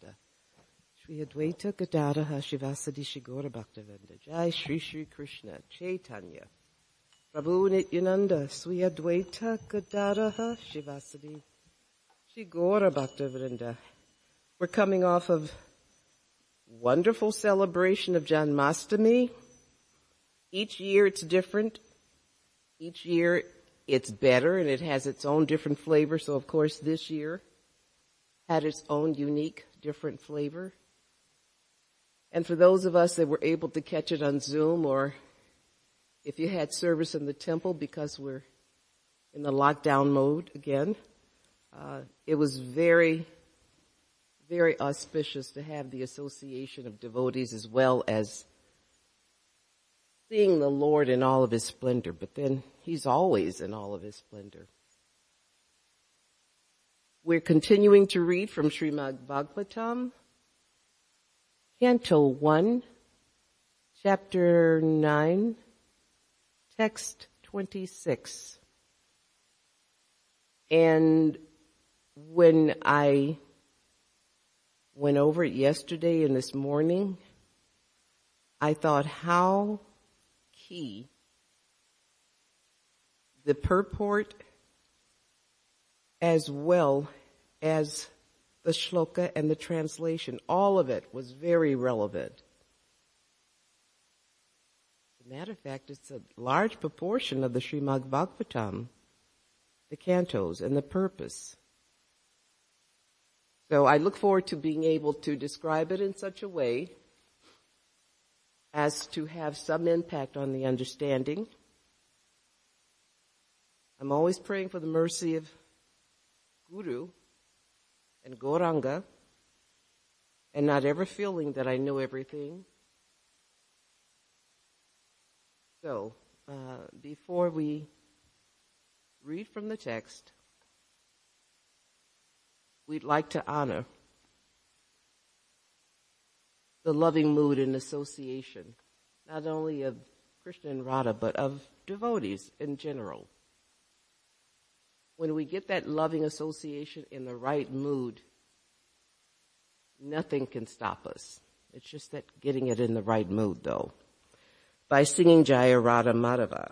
Bhaktivedanta. Shri Advaita Gadadha Shivasadi Shigora Bhaktivedanta. Jai Shri Shri Krishna Chaitanya. Prabhu Nityananda Sri Advaita Gadadha Shivasadi Shigora Bhaktivedanta. We're coming off of wonderful celebration of Janmastami. Each year it's different. Each year it's better and it has its own different flavor. So of course this year had its own unique different flavor. And for those of us that were able to catch it on Zoom or if you had service in the temple because we're in the lockdown mode again, uh, it was very, very auspicious to have the association of devotees as well as seeing the Lord in all of his splendor, but then he's always in all of his splendor. We're continuing to read from Srimad Bhagavatam, Canto 1, Chapter 9, Text 26. And when I went over it yesterday and this morning, I thought how key the purport as well as the shloka and the translation. All of it was very relevant. As a matter of fact, it's a large proportion of the Srimad Bhagavatam, the cantos and the purpose. So I look forward to being able to describe it in such a way as to have some impact on the understanding. I'm always praying for the mercy of Guru and Gauranga and not ever feeling that I know everything. So, uh, before we read from the text, we'd like to honor the loving mood and association, not only of Krishna and Radha, but of devotees in general. When we get that loving association in the right mood, nothing can stop us. It's just that getting it in the right mood though. By singing Jaya Radha Madhava.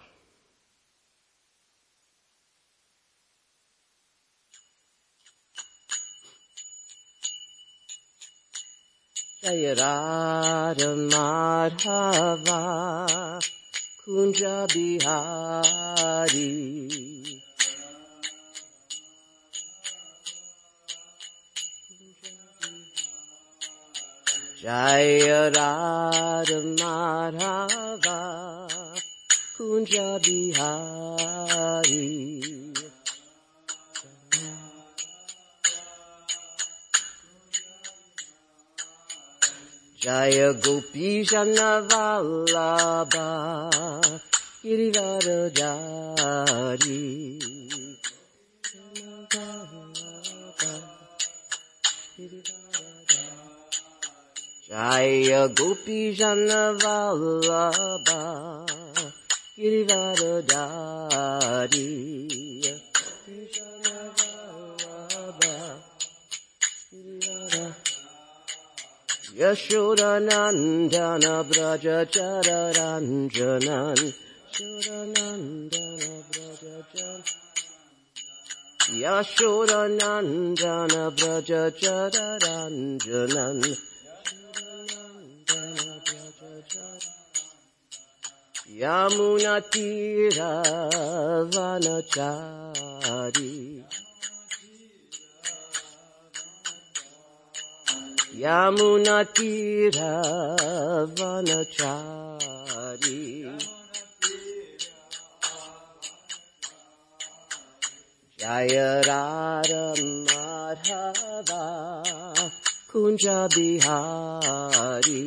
Jaya Radha Madhava Kunja Bihari Jaya Radha Madhava Kunja Bihari Jaya Gopi Vallabha Girivaradhari Jaya Gopi Vallabha Girivaradhari Yashodanandana Braja Chararanjanan Shodanandana Braja Chararanjanan Yashodanandana Braja Yamunatira Vanachari. Yamunatira Vanachari. Jaya Radha Madhava Kunja Bihari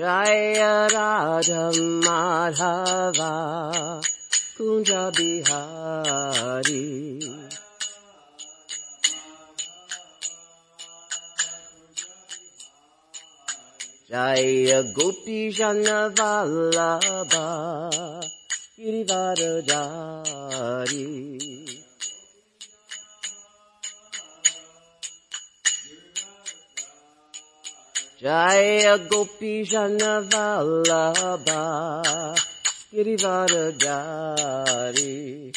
Jaya Radha Madhava Kunja Bihari Jaya Gopi Vallabha Girivaradhari. Jaya Gopi Jana Vallabha Girivaradhari.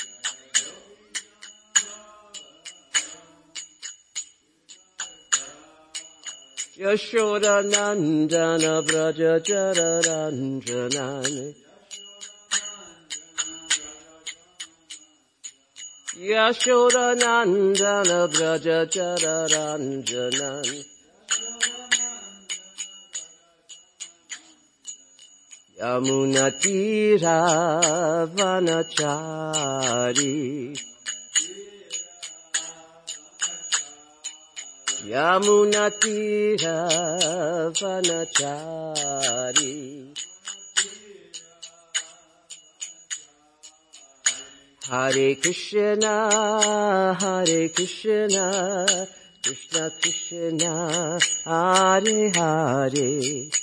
Yashoda Nandana Braja Jararanjanani. Yashoda Nandana Braja Jararanjanani. Yamunatira Vanachari. Yamunatira Vanachari. Hare Krishna, Hare Krishna, Krishna Krishna, Hare Hare.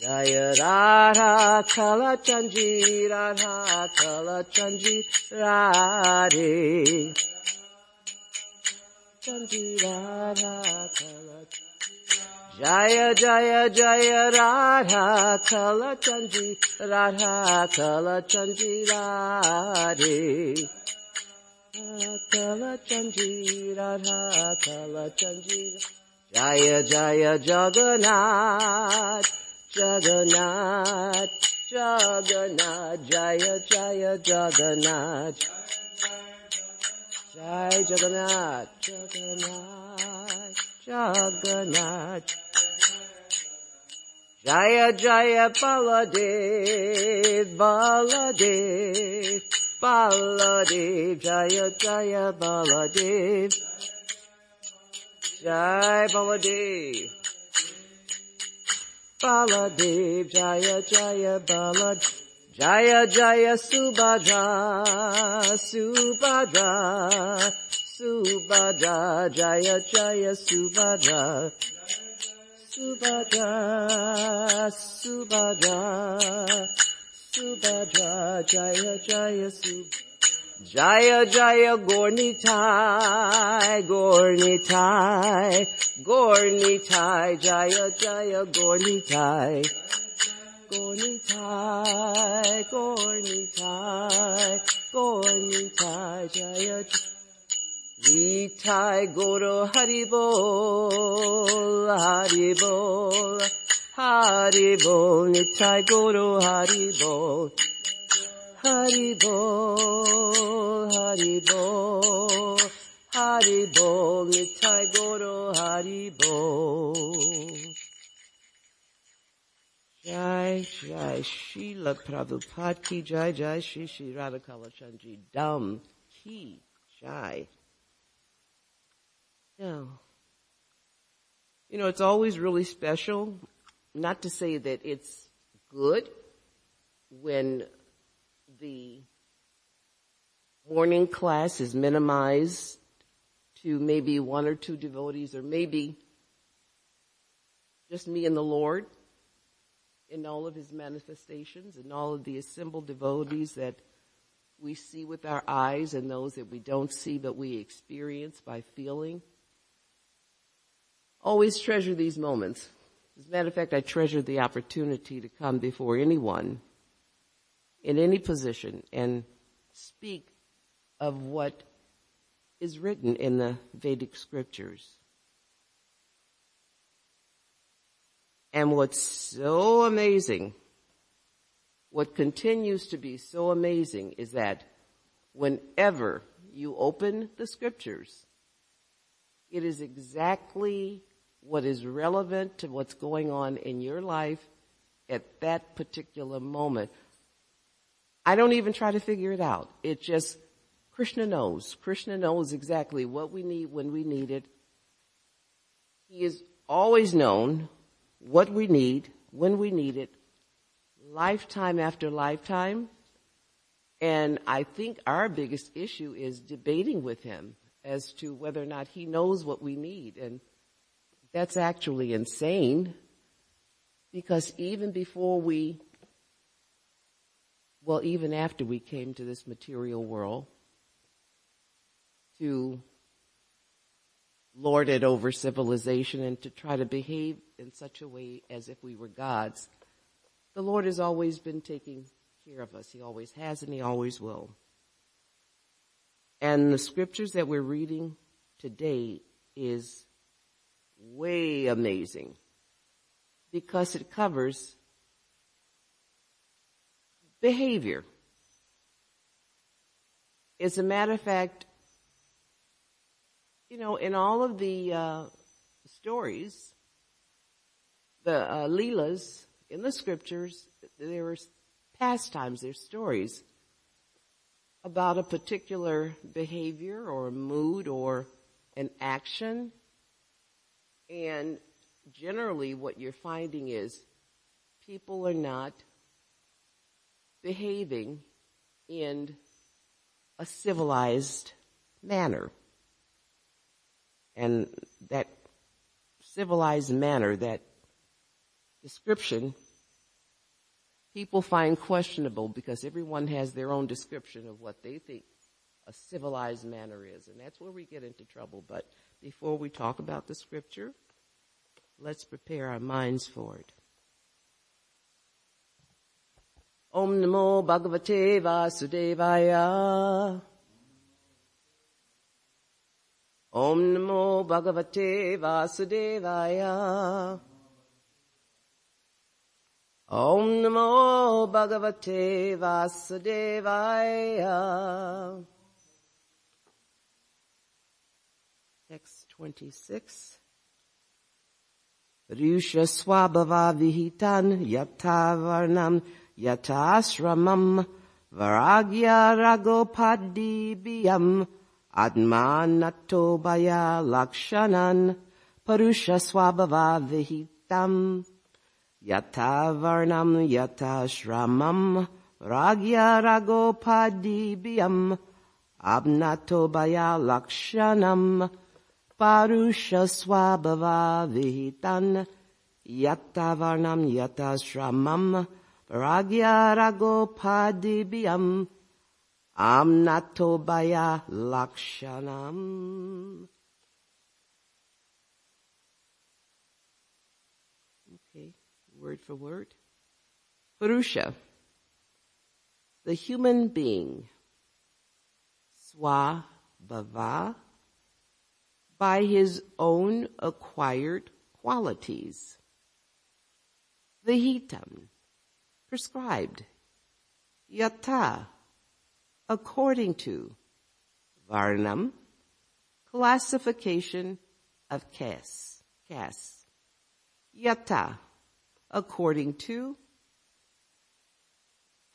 Jaya Radha Kalachandji Radha Kalachandji Radhe. Chanji Radha Kala Jaya Jaya Jaya Radha Kalachandji Radha Kalachandji Radhe. Kalachandji Radha Kalachandji Jaya Jaya Jagannath Jagannath, Jagannath, Jaya Jaya Jagannath. Jai Jagannath, Jagannath, Jagannath. Jaya Jaya Baladev, Baladev, Baladev, Jaya Jaya Baladev. Jai Baladev. Baladev, Jaya Jaya Balad, Jaya Jaya Subhadra, Subhadra, Subhadra, Jaya Jaya Subhadra, Subhadra, Subhadra, Subhadra, Jaya Jaya Subhadra. Jaya Jaya Gornitai, Gornitai, Gornitai, Jaya Jaya Gornitai. Gornitai, Gornitai, Gornitai, Jaya Nitai Goro Haribol, Haribol, Haribol, Nitai Goro Haribol. Haribol, Haribol, Haribol, Nitai Goro Haribol. Jai, Jai, Srila Prabhupada ki Jai, Jai, Shri Shri Radha Kalachandji, Dam ki Jai. Now, you know, it's always really special, not to say that it's good when the morning class is minimized to maybe one or two devotees or maybe just me and the Lord in all of his manifestations and all of the assembled devotees that we see with our eyes and those that we don't see but we experience by feeling. Always treasure these moments. As a matter of fact, I treasure the opportunity to come before anyone in any position and speak of what is written in the Vedic scriptures. And what's so amazing, what continues to be so amazing is that whenever you open the scriptures, it is exactly what is relevant to what's going on in your life at that particular moment. I don't even try to figure it out. It just Krishna knows. Krishna knows exactly what we need when we need it. He is always known what we need when we need it, lifetime after lifetime. And I think our biggest issue is debating with him as to whether or not he knows what we need. And that's actually insane because even before we, well, even after we came to this material world, to lord it over civilization and to try to behave in such a way as if we were gods, the Lord has always been taking care of us. He always has and He always will. And the scriptures that we're reading today is way amazing because it covers behavior. As a matter of fact, you know, in all of the uh, stories, the uh, leelas in the scriptures, there were pastimes, there's stories about a particular behavior or mood or an action. And generally what you're finding is people are not behaving in a civilized manner. And that civilized manner, that description people find questionable because everyone has their own description of what they think a civilized manner is. And that's where we get into trouble. But before we talk about the scripture, let's prepare our minds for it. Om Namo Bhagavate Vasudevaya. Om Namo Bhagavate Vasudevaya. Om Namo Bhagavate Vasudevaya. Text 26. Rusha swabhava vihitan yatavarnam yatasramam varagya ragopadibiyam admanatobaya lakshanan parusha swabhava vihitam. Yata varnam yata shramam ragya ragopadibiyam abnato baya lakshanam parusha swabhava vihitan. Yata varnam yata shramam ragya ragopadibiyam amnato baya lakshanam word for word. Purusha, the human being. Swabhava, by his own acquired qualities. Vihitam, prescribed. Yata, according to. Varnam, classification of caste. Caste. Yata, according to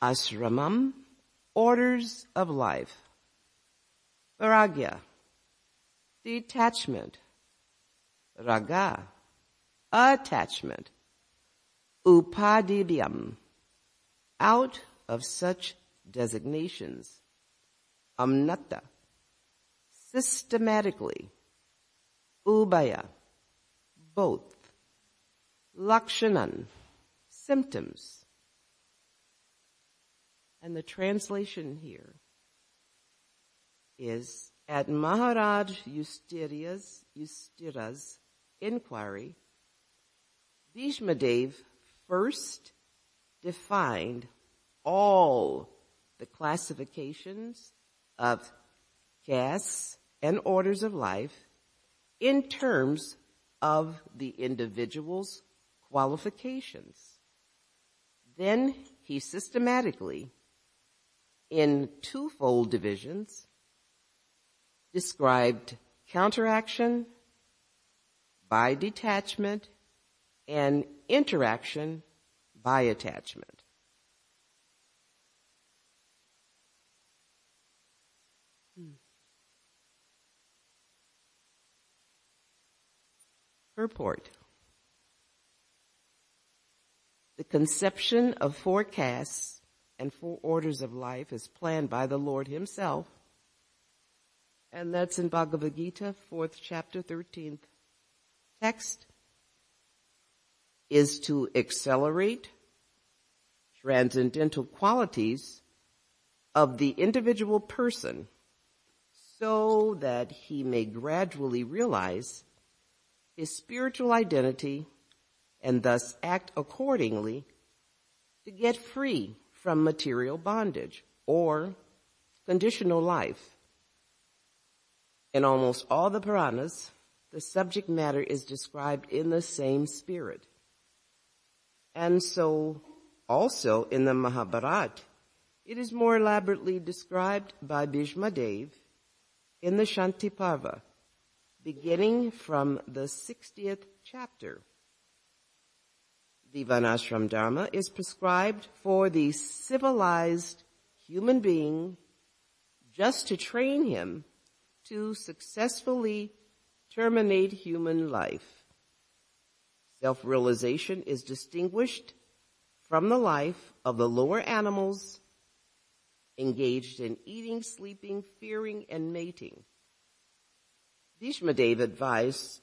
asramam, orders of life. Varagya, detachment. Raga, attachment. Upadibhyam, out of such designations. Amnata, systematically. Ubaya, both lakshanan, symptoms. And the translation here is at Maharaj Yudhishthira's, Yudhishthira's inquiry, Bhishmadev first defined all the classifications of castes and orders of life in terms of the individual's qualifications. Then he systematically, in twofold divisions, described counteraction by detachment and interaction by attachment. Hmm. Purport. The conception of four castes and four orders of life is planned by the Lord himself. And that's in Bhagavad Gita, fourth chapter, 13th text is to accelerate, transcendental qualities of the individual person so that he may gradually realize his spiritual identity and thus act accordingly to get free from material bondage or conditional life. In almost all the Puranas, the subject matter is described in the same spirit. And so also in the Mahabharata, it is more elaborately described by Bhishma Dev in the Shanti Parva, beginning from the 60th chapter. The Varnashram Dharma is prescribed for the civilized human being just to train him to successfully terminate human life. Self-realization is distinguished from the life of the lower animals engaged in eating, sleeping, fearing, and mating. Bhishma advised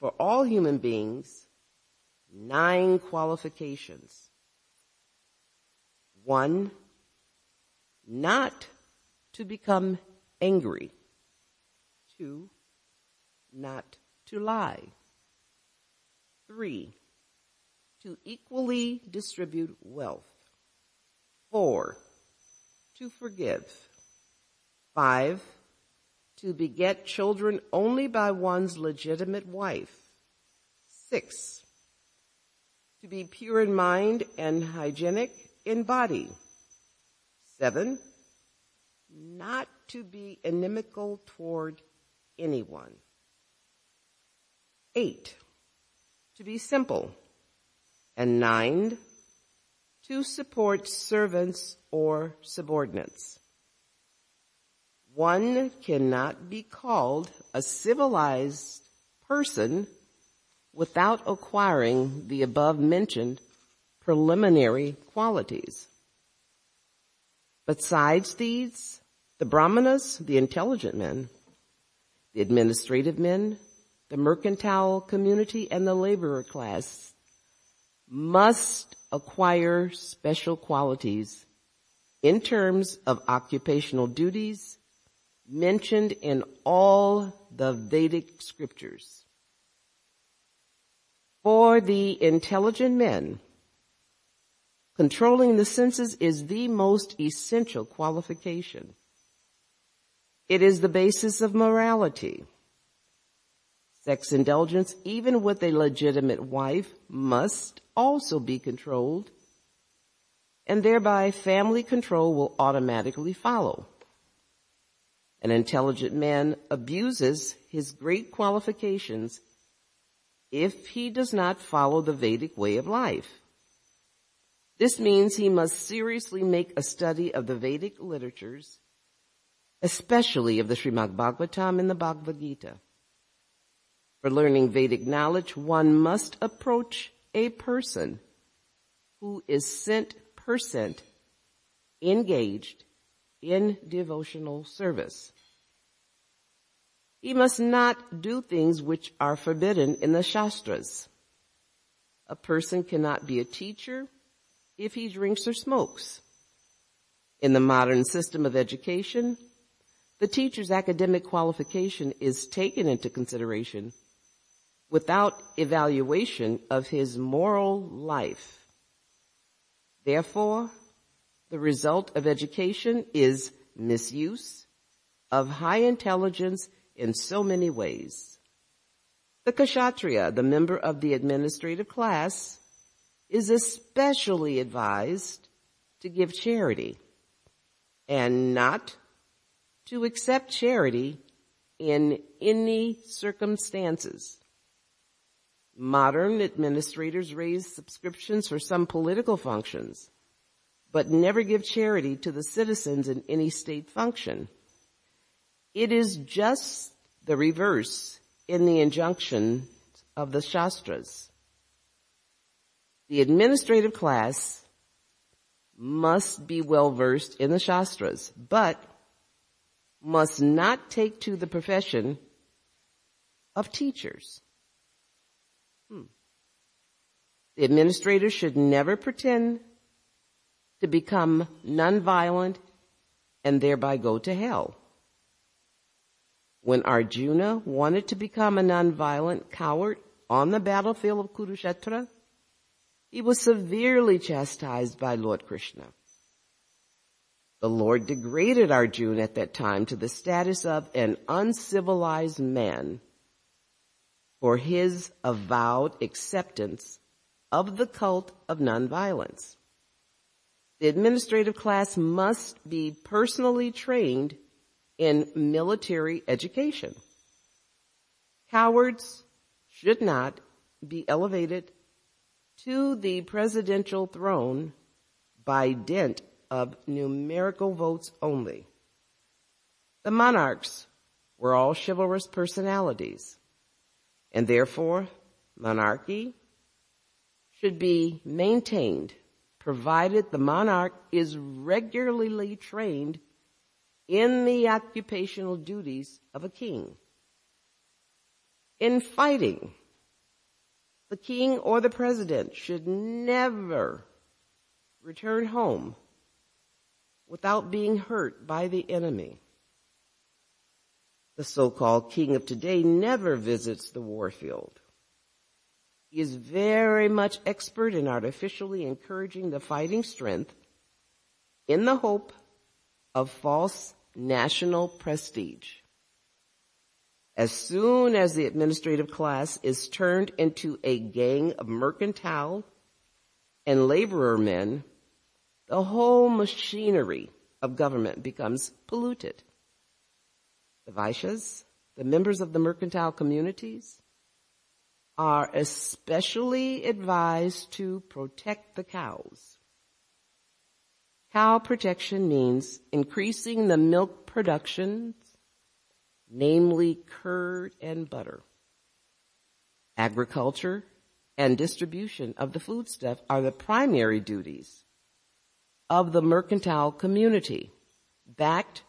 for all human beings nine qualifications. One, not to become angry. Two, not to lie. Three, to equally distribute wealth. Four, to forgive. Five, to beget children only by one's legitimate wife. Six, to be pure in mind and hygienic in body. Seven, not to be inimical toward anyone. Eight, to be simple. And nine, to support servants or subordinates. One cannot be called a civilized person without acquiring the above mentioned preliminary qualities. Besides these, the brahmanas, the intelligent men, the administrative men, the mercantile community, and the laborer class must acquire special qualities in terms of occupational duties mentioned in all the Vedic scriptures. For the intelligent men, controlling the senses is the most essential qualification. It is the basis of morality. Sex indulgence, even with a legitimate wife, must also be controlled, and thereby family control will automatically follow. An intelligent man abuses his great qualifications if he does not follow the Vedic way of life. This means he must seriously make a study of the Vedic literatures, especially of the Srimad Bhagavatam and the Bhagavad Gita. For learning Vedic knowledge, one must approach a person who is cent percent engaged in devotional service. He must not do things which are forbidden in the Shastras. A person cannot be a teacher if he drinks or smokes. In the modern system of education, the teacher's academic qualification is taken into consideration without evaluation of his moral life. Therefore, the result of education is misuse of high intelligence in so many ways. The kshatriya, the member of the administrative class, is especially advised to give charity and not to accept charity in any circumstances. Modern administrators raise subscriptions for some political functions, but never give charity to the citizens in any state function. It is just the reverse in the injunction of the Shastras. The administrative class must be well versed in the Shastras, but must not take to the profession of teachers. Hmm. The administrator should never pretend to become nonviolent and thereby go to hell. When Arjuna wanted to become a nonviolent coward on the battlefield of Kurukshetra, he was severely chastised by Lord Krishna. The Lord degraded Arjuna at that time to the status of an uncivilized man for his avowed acceptance of the cult of nonviolence. The administrative class must be personally trained in military education. Cowards should not be elevated to the presidential throne by dint of numerical votes only. The monarchs were all chivalrous personalities, and therefore monarchy should be maintained provided the monarch is regularly trained in the occupational duties of a king. In fighting, the king or the president should never return home without being hurt by the enemy. The so-called king of today never visits the war field. He is very much expert in artificially encouraging the fighting strength in the hope of false national prestige. As soon as the administrative class is turned into a gang of mercantile and laborer men, the whole machinery of government becomes polluted. The Vaishyas, the members of the mercantile communities, are especially advised to protect the cows. Cow protection means increasing the milk production, namely curd and butter. Agriculture and distribution of the foodstuff are the primary duties of the mercantile community, backed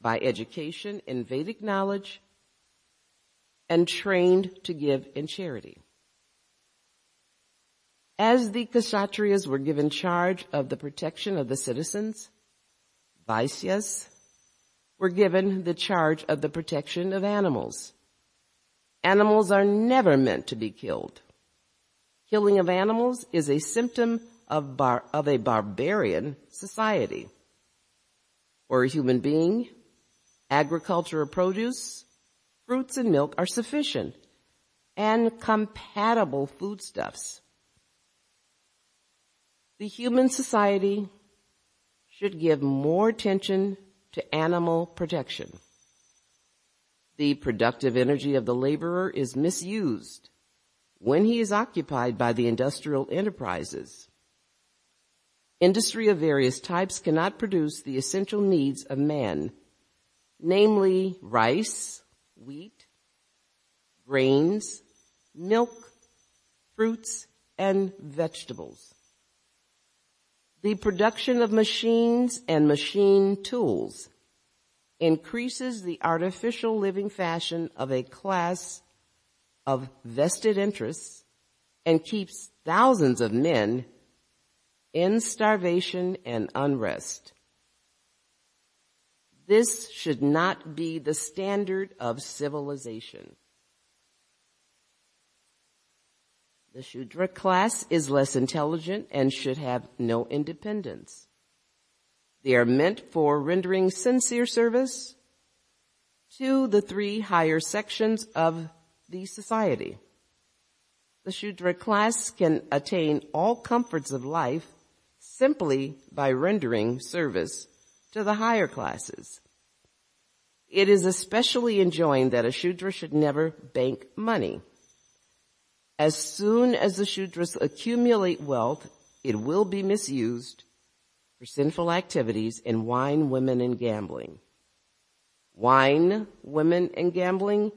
by education in Vedic knowledge and trained to give in charity. As the Kshatriyas were given charge of the protection of the citizens, Vaisyas were given the charge of the protection of animals. Animals are never meant to be killed. Killing of animals is a symptom of, bar, of a barbarian society. Or a human being, agriculture of produce fruits and milk are sufficient and compatible foodstuffs. The human society should give more attention to animal protection. The productive energy of the laborer is misused when he is occupied by the industrial enterprises. Industry of various types cannot produce the essential needs of man, namely rice, wheat, grains, milk, fruits, and vegetables. The production of machines and machine tools increases the artificial living fashion of a class of vested interests and keeps thousands of men in starvation and unrest. This should not be the standard of civilization. The Shudra class is less intelligent and should have no independence. They are meant for rendering sincere service to the three higher sections of the society. The Shudra class can attain all comforts of life simply by rendering service to the higher classes. It is especially enjoined that a Shudra should never bank money. As soon as the Shudras accumulate wealth, it will be misused for sinful activities in wine, women, and gambling. Wine, women, and gambling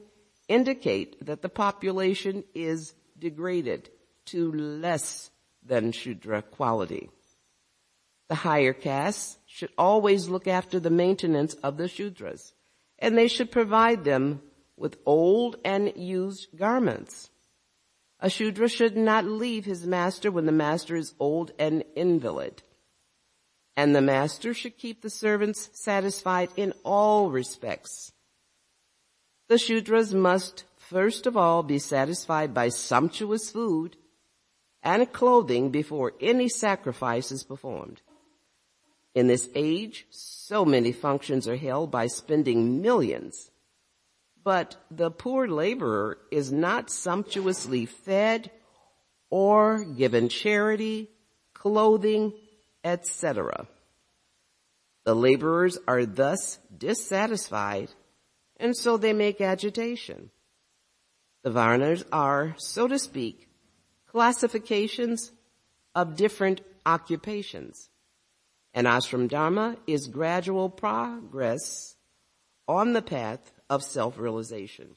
indicate that the population is degraded to less than Shudra quality. The higher castes should always look after the maintenance of the Shudras, and they should provide them with old and used garments. A Shudra should not leave his master when the master is old and invalid. And the master should keep the servants satisfied in all respects. The Shudras must first of all be satisfied by sumptuous food and clothing before any sacrifice is performed. In this age, so many functions are held by spending millions. But the poor laborer is not sumptuously fed or given charity, clothing, etc. The laborers are thus dissatisfied and so they make agitation. The Varnas are, so to speak, classifications of different occupations. And ashram dharma is gradual progress on the path of self-realization.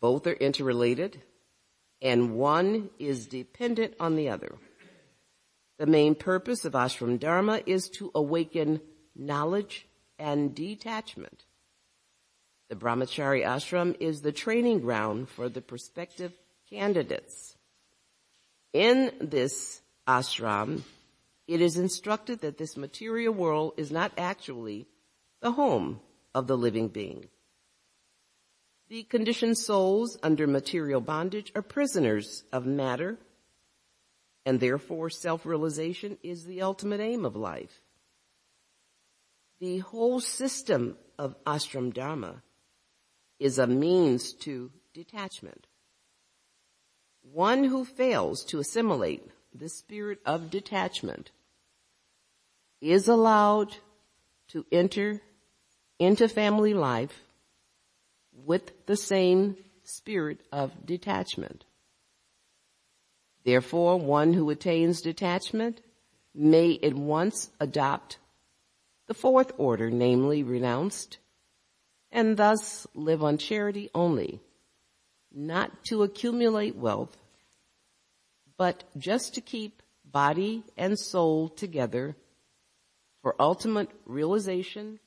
Both are interrelated and one is dependent on the other. The main purpose of ashram dharma is to awaken knowledge and detachment. The brahmachari ashram is the training ground for the prospective candidates. In this ashram, it is instructed that this material world is not actually the home of the living being. The conditioned souls under material bondage are prisoners of matter, and therefore self-realization is the ultimate aim of life. The whole system of ashram dharma is a means to detachment. One who fails to assimilate the spirit of detachment is allowed to enter into family life with the same spirit of detachment. Therefore, one who attains detachment may at once adopt the fourth order, namely renounced, and thus live on charity only, not to accumulate wealth, but just to keep body and soul together for ultimate realization.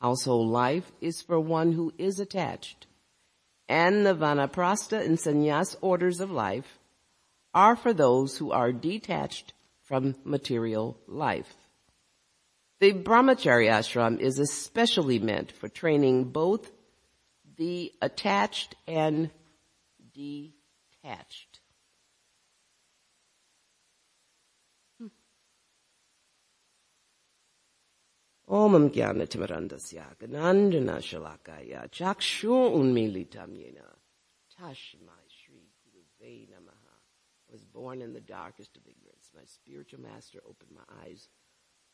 Household life is for one who is attached, and the vanaprastha and sannyas orders of life are for those who are detached from material life. The brahmachari ashram is especially meant for training both the attached and detached. Om Jnanatimarandasya Ganandana Shalakaya Chakshu Unmilitam Yena Tashmai Shri Guruve Namaha. I was born in the darkest of ignorance. My spiritual master opened my eyes.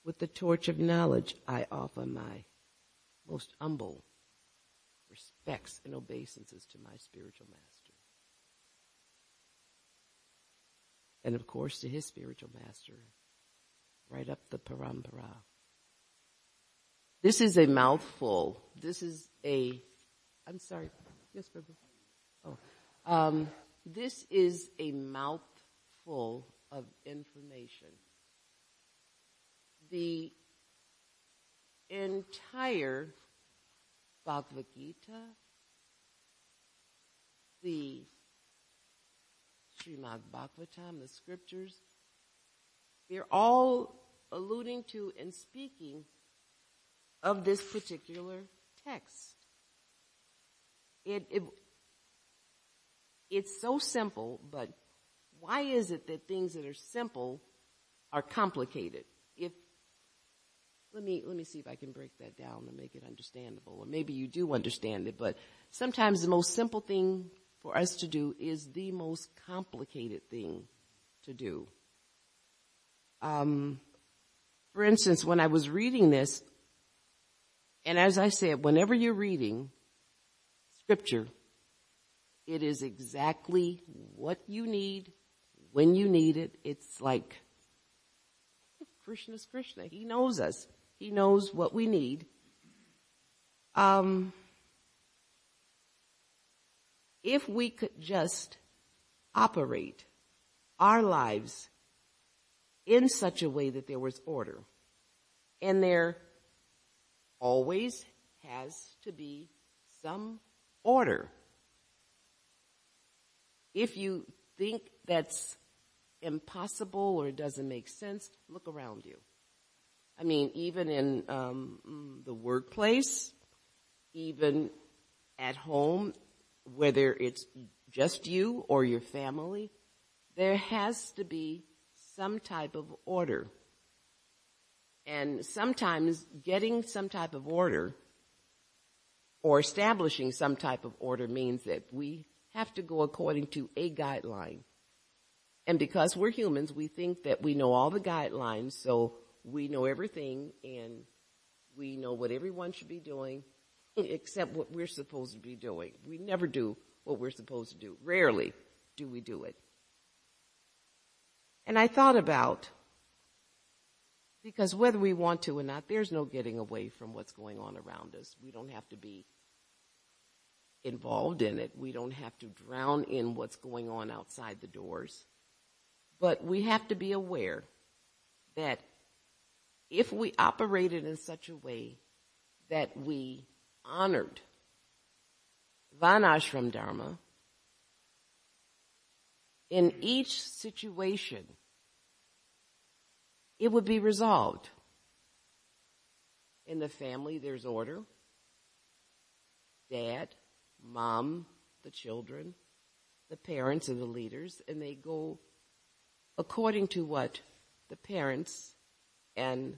With the torch of knowledge, I offer my most humble respects and obeisances to my spiritual master. And of course to his spiritual master, right up the parampara. This is a mouthful. This is a, I'm sorry. Yes, Prabhu. Oh. Um, this is a mouthful of information. The entire Bhagavad Gita, the Srimad Bhagavatam, the scriptures, they're all alluding to and speaking of this particular text. It, it, it's so simple, but why is it that things that are simple are complicated? If let me let me see if I can break that down and make it understandable. Or maybe you do understand it, but sometimes the most simple thing for us to do is the most complicated thing to do. Um, for instance, when I was reading this, and as I said, whenever you're reading scripture, it is exactly what you need, when you need it. It's like Krishna's Krishna. He knows us. He knows what we need. Um, if we could just operate our lives in such a way that there was order, and there always has to be some order. If you think that's impossible or doesn't make sense, look around you. I mean, even in um, the workplace, even at home, whether it's just you or your family, there has to be some type of order. And sometimes getting some type of order or establishing some type of order means that we have to go according to a guideline. And because we're humans, we think that we know all the guidelines, so we know everything and we know what everyone should be doing except what we're supposed to be doing. We never do what we're supposed to do. Rarely do we do it. And I thought about, because whether we want to or not, there's no getting away from what's going on around us. We don't have to be involved in it. We don't have to drown in what's going on outside the doors. But we have to be aware that if we operated in such a way that we honored Varnashram Dharma, in each situation, it would be resolved. In the family, there's order. Dad, mom, the children, the parents and the leaders, and they go according to what the parents and,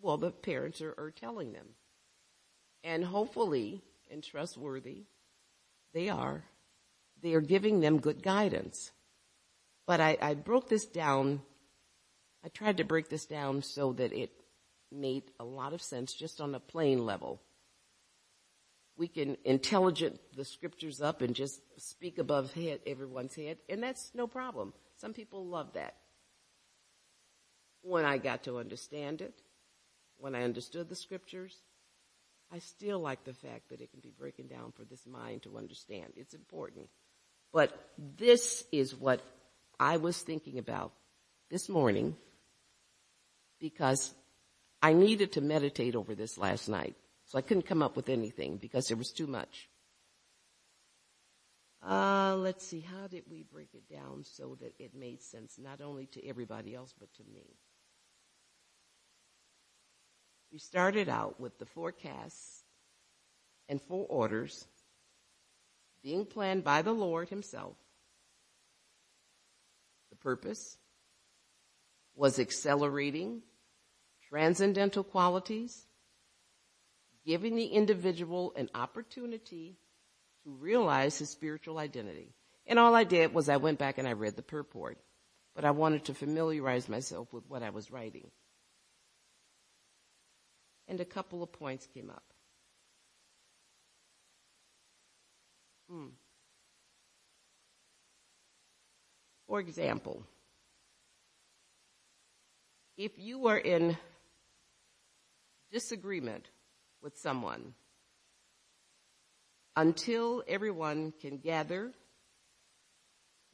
well, the parents are, are telling them. And hopefully, and trustworthy, they are, they are giving them good guidance. But I, I broke this down, I tried to break this down so that it made a lot of sense just on a plain level. We can intelligent the scriptures up and just speak above head, everyone's head, and that's no problem. Some people love that. When I got to understand it, when I understood the scriptures, I still like the fact that it can be broken down for this mind to understand. It's important. But this is what I was thinking about this morning because I needed to meditate over this last night. So I couldn't come up with anything because there was too much. Uh, let's see, how did we break it down so that it made sense not only to everybody else but to me? We started out with the four castes and four orders being planned by the Lord Himself. The purpose was accelerating transcendental qualities, giving the individual an opportunity to realize his spiritual identity. And all I did was I went back and I read the purport, but I wanted to familiarize myself with what I was writing. And a couple of points came up. Hmm. For example, if you are in disagreement with someone until everyone can gather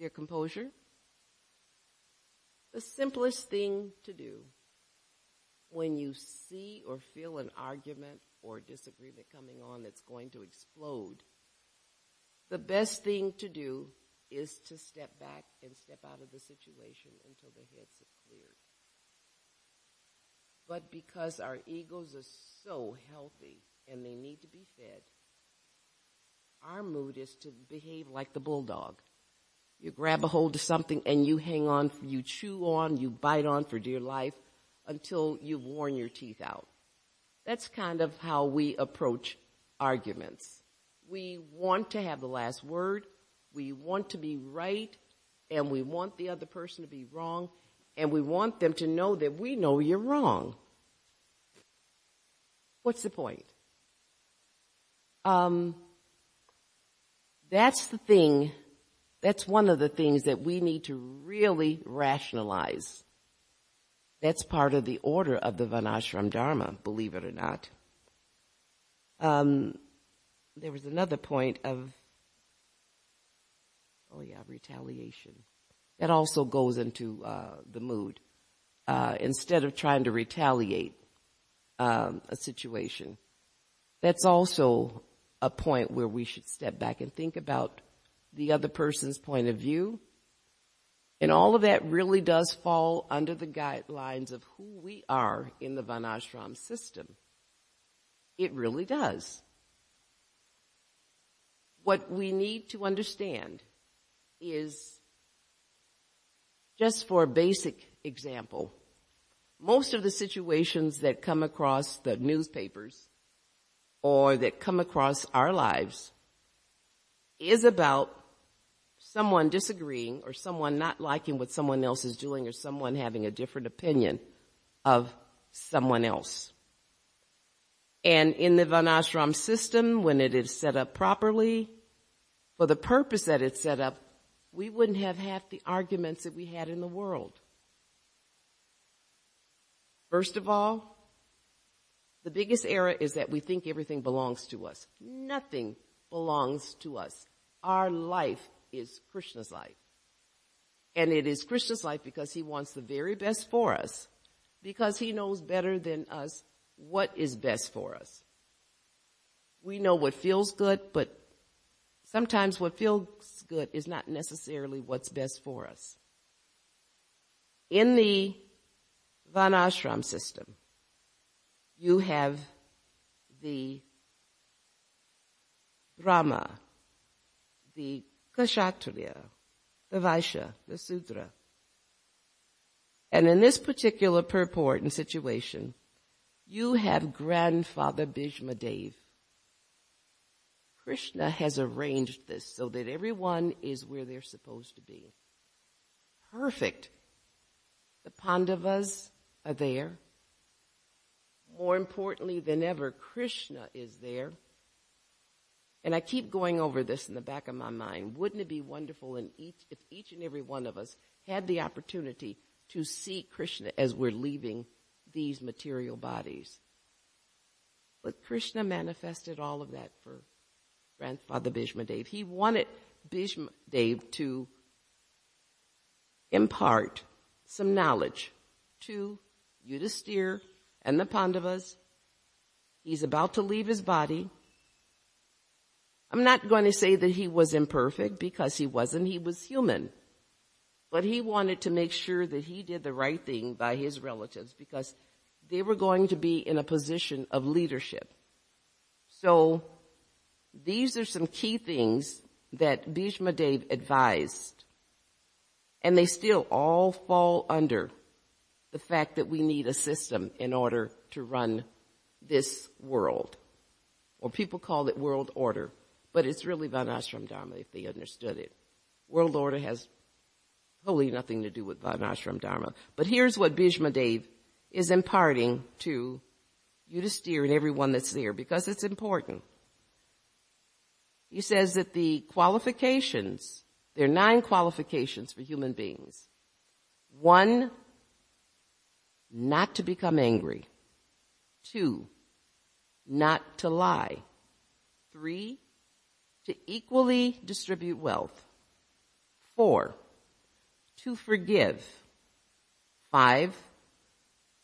their composure. The simplest thing to do when you see or feel an argument or disagreement coming on that's going to explode, the best thing to do is to step back and step out of the situation until the heads have cleared. But because our egos are so healthy and they need to be fed, our mood is to behave like the bulldog. You grab a hold of something and you hang on, you chew on, you bite on for dear life until you've worn your teeth out. That's kind of how we approach arguments. We want to have the last word. We want to be right and we want the other person to be wrong and we want them to know that we know you're wrong. What's the point? Um, that's the thing, that's one of the things that we need to really rationalize. That's part of the order of the Varnashram Dharma, believe it or not. Um, there was another point of, oh yeah, retaliation. That also goes into uh, the mood. Uh, instead of trying to retaliate um, a situation, that's also a point where we should step back and think about the other person's point of view. And all of that really does fall under the guidelines of who we are in the Varnashram system. It really does. What we need to understand is just for a basic example, most of the situations that come across the newspapers or that come across our lives is about someone disagreeing or someone not liking what someone else is doing or someone having a different opinion of someone else. And in the Varnashram system, when it is set up properly, for the purpose that it's set up, we wouldn't have half the arguments that we had in the world. First of all, the biggest error is that we think everything belongs to us. Nothing belongs to us. Our life is Krishna's life. And it is Krishna's life because he wants the very best for us, because he knows better than us what is best for us. We know what feels good, but sometimes what feels good is not necessarily what's best for us. In the Varnashram system, you have the Brahma, the Kshatriya, the Vaishya, the Sudra. And in this particular purport and situation, you have grandfather Bhishma Dev. Krishna has arranged this so that everyone is where they're supposed to be. Perfect. The Pandavas are there. More importantly than ever, Krishna is there. And I keep going over this in the back of my mind. Wouldn't it be wonderful each, if each and every one of us had the opportunity to see Krishna as we're leaving these material bodies? But Krishna manifested all of that for grandfather Bhishma Dev. He wanted Bhishma Dev to impart some knowledge to Yudhisthira and the Pandavas. He's about to leave his body. I'm not going to say that he was imperfect because he wasn't. He was human. But he wanted to make sure that he did the right thing by his relatives because they were going to be in a position of leadership. So these are some key things that Bhishma Dev advised. And they still all fall under the fact that we need a system in order to run this world. Or people call it world order but it's really Varnashram Dharma if they understood it. World order has totally nothing to do with Varnashram Dharma. But here's what Bhishma Dev is imparting to Yudhisthira and everyone that's there because it's important. He says that the qualifications, there are nine qualifications for human beings. One, not to become angry. Two, not to lie. Three, to equally distribute wealth. Four, to forgive. Five,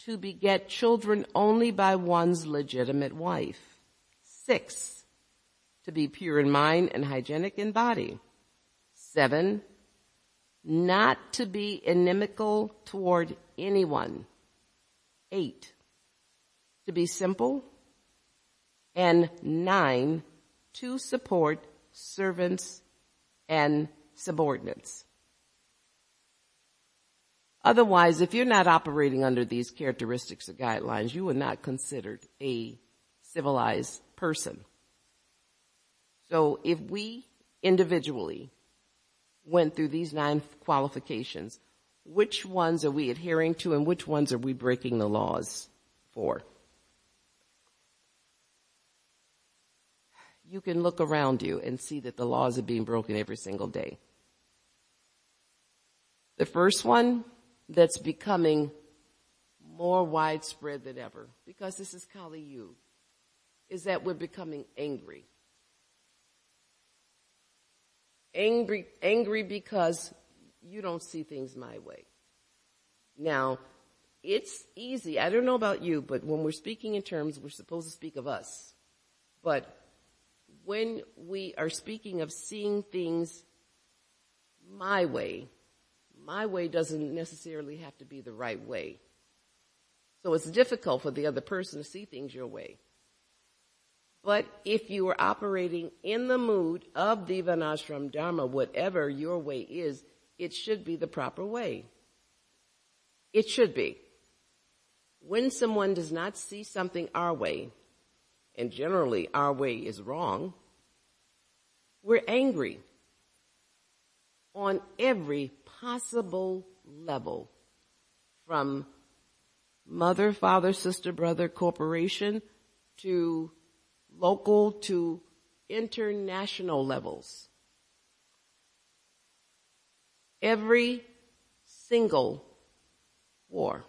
to beget children only by one's legitimate wife. Six, to be pure in mind and hygienic in body. Seven, not to be inimical toward anyone. Eight, to be simple. And nine, to support servants and subordinates. Otherwise, if you're not operating under these characteristics or guidelines, you are not considered a civilized person. So if we individually went through these nine qualifications, which ones are we adhering to and which ones are we breaking the laws for? you can look around you and see that the laws are being broken every single day. The first one that's becoming more widespread than ever, because this is Kali Yuga. is that we're becoming angry. Angry, angry because you don't see things my way. Now, it's easy. I don't know about you, but when we're speaking in terms, we're supposed to speak of us. But when we are speaking of seeing things my way, my way doesn't necessarily have to be the right way. So it's difficult for the other person to see things your way. But if you are operating in the mood of the Varnashram Dharma, whatever your way is, it should be the proper way. It should be. When someone does not see something our way, and generally our way is wrong, we're angry on every possible level from mother, father, sister, brother, corporation to local to international levels. Every single war,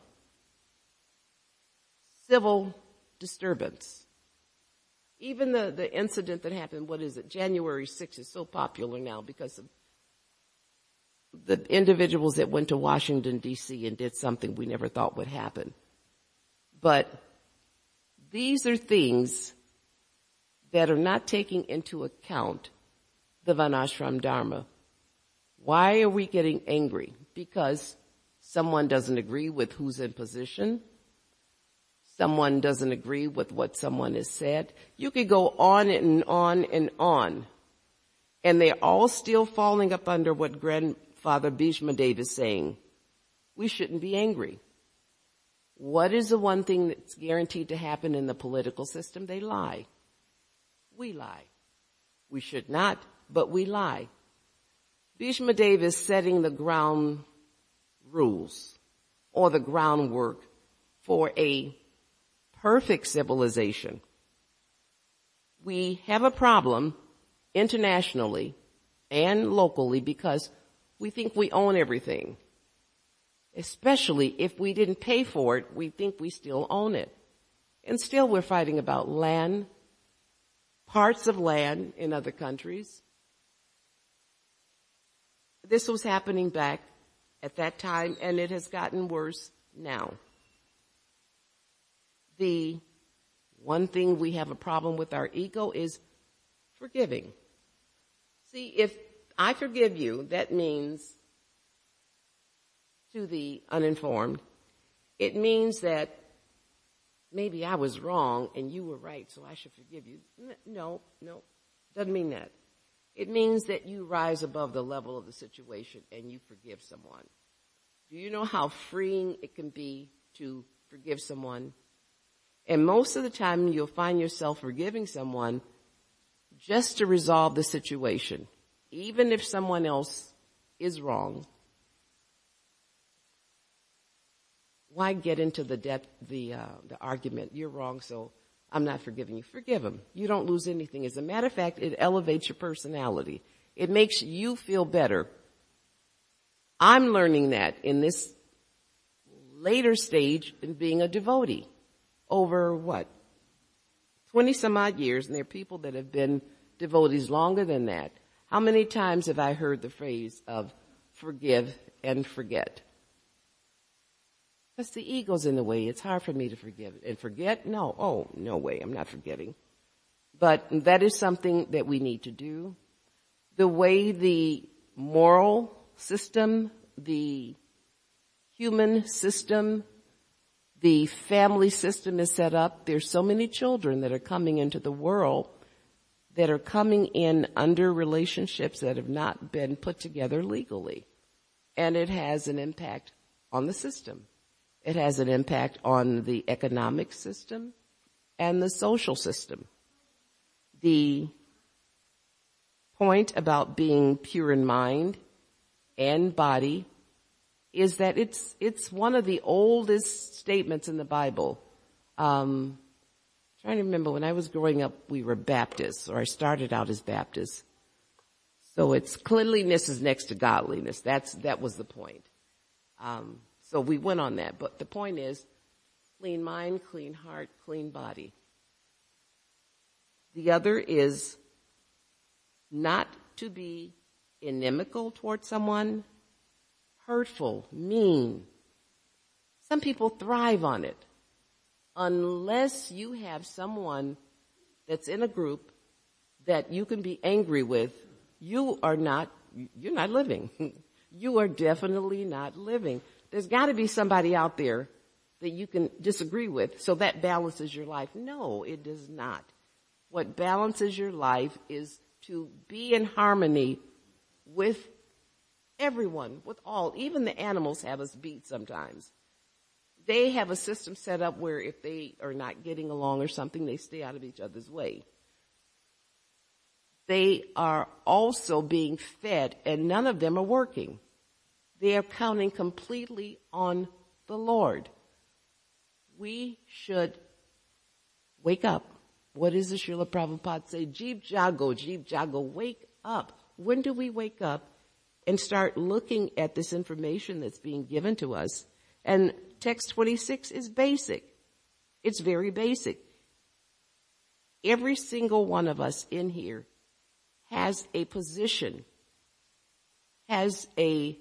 civil disturbance, even the, the incident that happened, what is it, January 6th is so popular now because of the individuals that went to Washington DC and did something we never thought would happen. But these are things that are not taking into account the Varnashram Dharma. Why are we getting angry? Because someone doesn't agree with who's in position. Someone doesn't agree with what someone has said. You could go on and on and on. And they're all still falling up under what grandfather Bhishma Dev is saying. We shouldn't be angry. What is the one thing that's guaranteed to happen in the political system? They lie. We lie. We should not, but we lie. Bhishma Dev is setting the ground rules or the groundwork for a perfect civilization. We have a problem internationally and locally because we think we own everything. Especially if we didn't pay for it, we think we still own it. And still we're fighting about land, parts of land in other countries. This was happening back at that time and it has gotten worse now. The one thing we have a problem with our ego is forgiving. See, if I forgive you, that means to the uninformed, it means that maybe I was wrong and you were right, so I should forgive you. No, no, doesn't mean that. It means that you rise above the level of the situation and you forgive someone. Do you know how freeing it can be to forgive someone? And most of the time you'll find yourself forgiving someone just to resolve the situation. Even if someone else is wrong, why get into the depth, the, uh, the argument? You're wrong, so I'm not forgiving you. Forgive him. You don't lose anything. As a matter of fact, it elevates your personality. It makes you feel better. I'm learning that in this later stage in being a devotee over what? 20 some odd years, and there are people that have been devotees longer than that. How many times have I heard the phrase of forgive and forget? Because the ego's in the way. It's hard for me to forgive and forget. No, oh, no way. I'm not forgetting. But that is something that we need to do. The way the moral system, the human system, the family system is set up, there's so many children that are coming into the world that are coming in under relationships that have not been put together legally. And it has an impact on the system. It has an impact on the economic system and the social system. The point about being pure in mind and body is that it's, it's one of the oldest statements in the Bible. Um, trying to remember when I was growing up, we were Baptists, or I started out as Baptist. So it's cleanliness is next to godliness. That's, that was the point. Um, so we went on that. But the point is, clean mind, clean heart, clean body. The other is not to be inimical towards someone, hurtful, mean. Some people thrive on it. Unless you have someone that's in a group that you can be angry with, you are not, you're not living. you are definitely not living. There's gotta be somebody out there that you can disagree with so that balances your life. No, it does not. What balances your life is to be in harmony with everyone, with all. Even the animals have us beat sometimes. They have a system set up where if they are not getting along or something, they stay out of each other's way. They are also being fed and none of them are working. They are counting completely on the Lord. We should wake up. What does the Srila Prabhupada say? Jeev Jago, Jeev Jago, wake up. When do we wake up and start looking at this information that's being given to us? And text 26 is basic. It's very basic. Every single one of us in here has a position, has a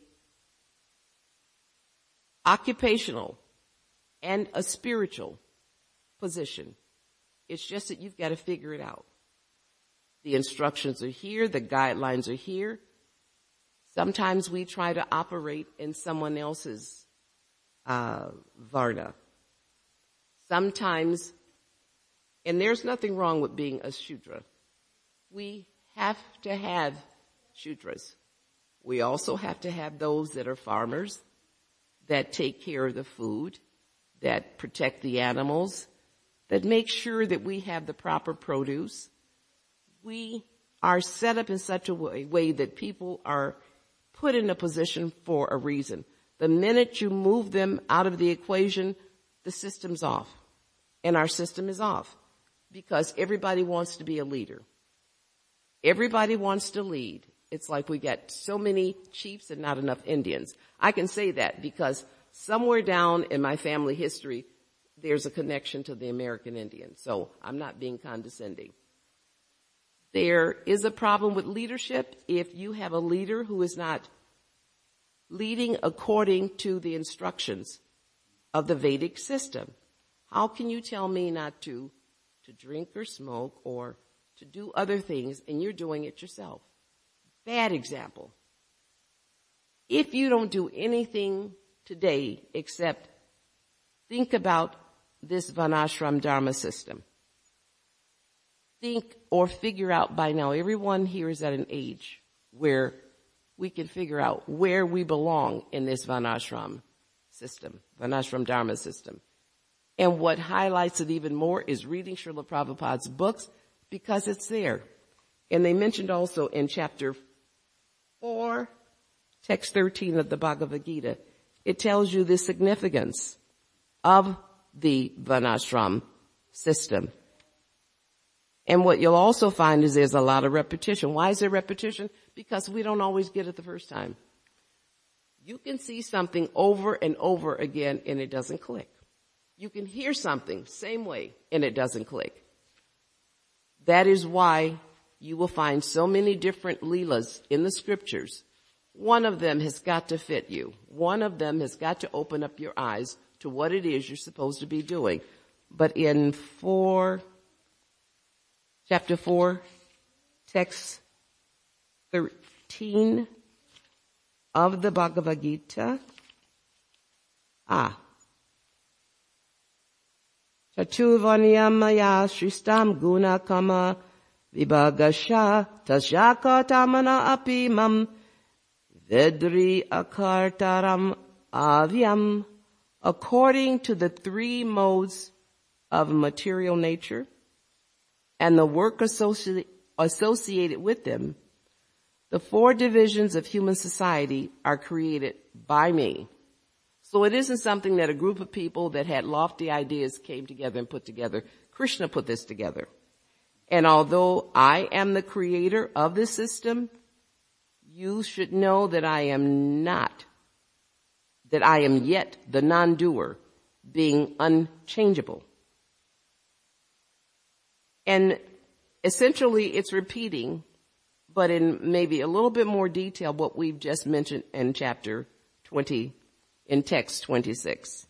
occupational and a spiritual position. It's just that you've got to figure it out. The instructions are here, the guidelines are here. Sometimes we try to operate in someone else's uh, Varna. Sometimes, and there's nothing wrong with being a Shudra. We have to have Shudras. We also have to have those that are farmers, that take care of the food, that protect the animals, that make sure that we have the proper produce. We are set up in such a way, way that people are put in a position for a reason. The minute you move them out of the equation, the system's off. And our system is off because everybody wants to be a leader. Everybody wants to lead. It's like we got so many chiefs and not enough Indians. I can say that because somewhere down in my family history, there's a connection to the American Indian. So I'm not being condescending. There is a problem with leadership if you have a leader who is not leading according to the instructions of the Vedic system. How can you tell me not to, to drink or smoke or to do other things and you're doing it yourself? Bad example. If you don't do anything today except think about this Varnashram Dharma system. Think or figure out by now, everyone here is at an age where we can figure out where we belong in this Varnashram system, Varnashram Dharma system. And what highlights it even more is reading Srila Prabhupada's books because it's there. And they mentioned also in chapter 4, text 13 of the Bhagavad Gita, it tells you the significance of the Varnashram system. And what you'll also find is there's a lot of repetition. Why is there repetition? Because we don't always get it the first time. You can see something over and over again and it doesn't click. You can hear something same way and it doesn't click. That is why you will find so many different leelas in the scriptures. One of them has got to fit you. One of them has got to open up your eyes to what it is you're supposed to be doing. But in four, chapter four, text 13 of the Bhagavad Gita, ah, Chaturvanyamaya Sristam Guna Kama Vibhagasha Tamana Apimam Vedri Akartaram Avyam according to the three modes of material nature and the work associ- associated with them, the four divisions of human society are created by me. So it isn't something that a group of people that had lofty ideas came together and put together. Krishna put this together. And although I am the creator of the system, you should know that I am not that I am yet the non-doer, being unchangeable. And essentially it's repeating, but in maybe a little bit more detail what we've just mentioned in chapter 20, in text 26.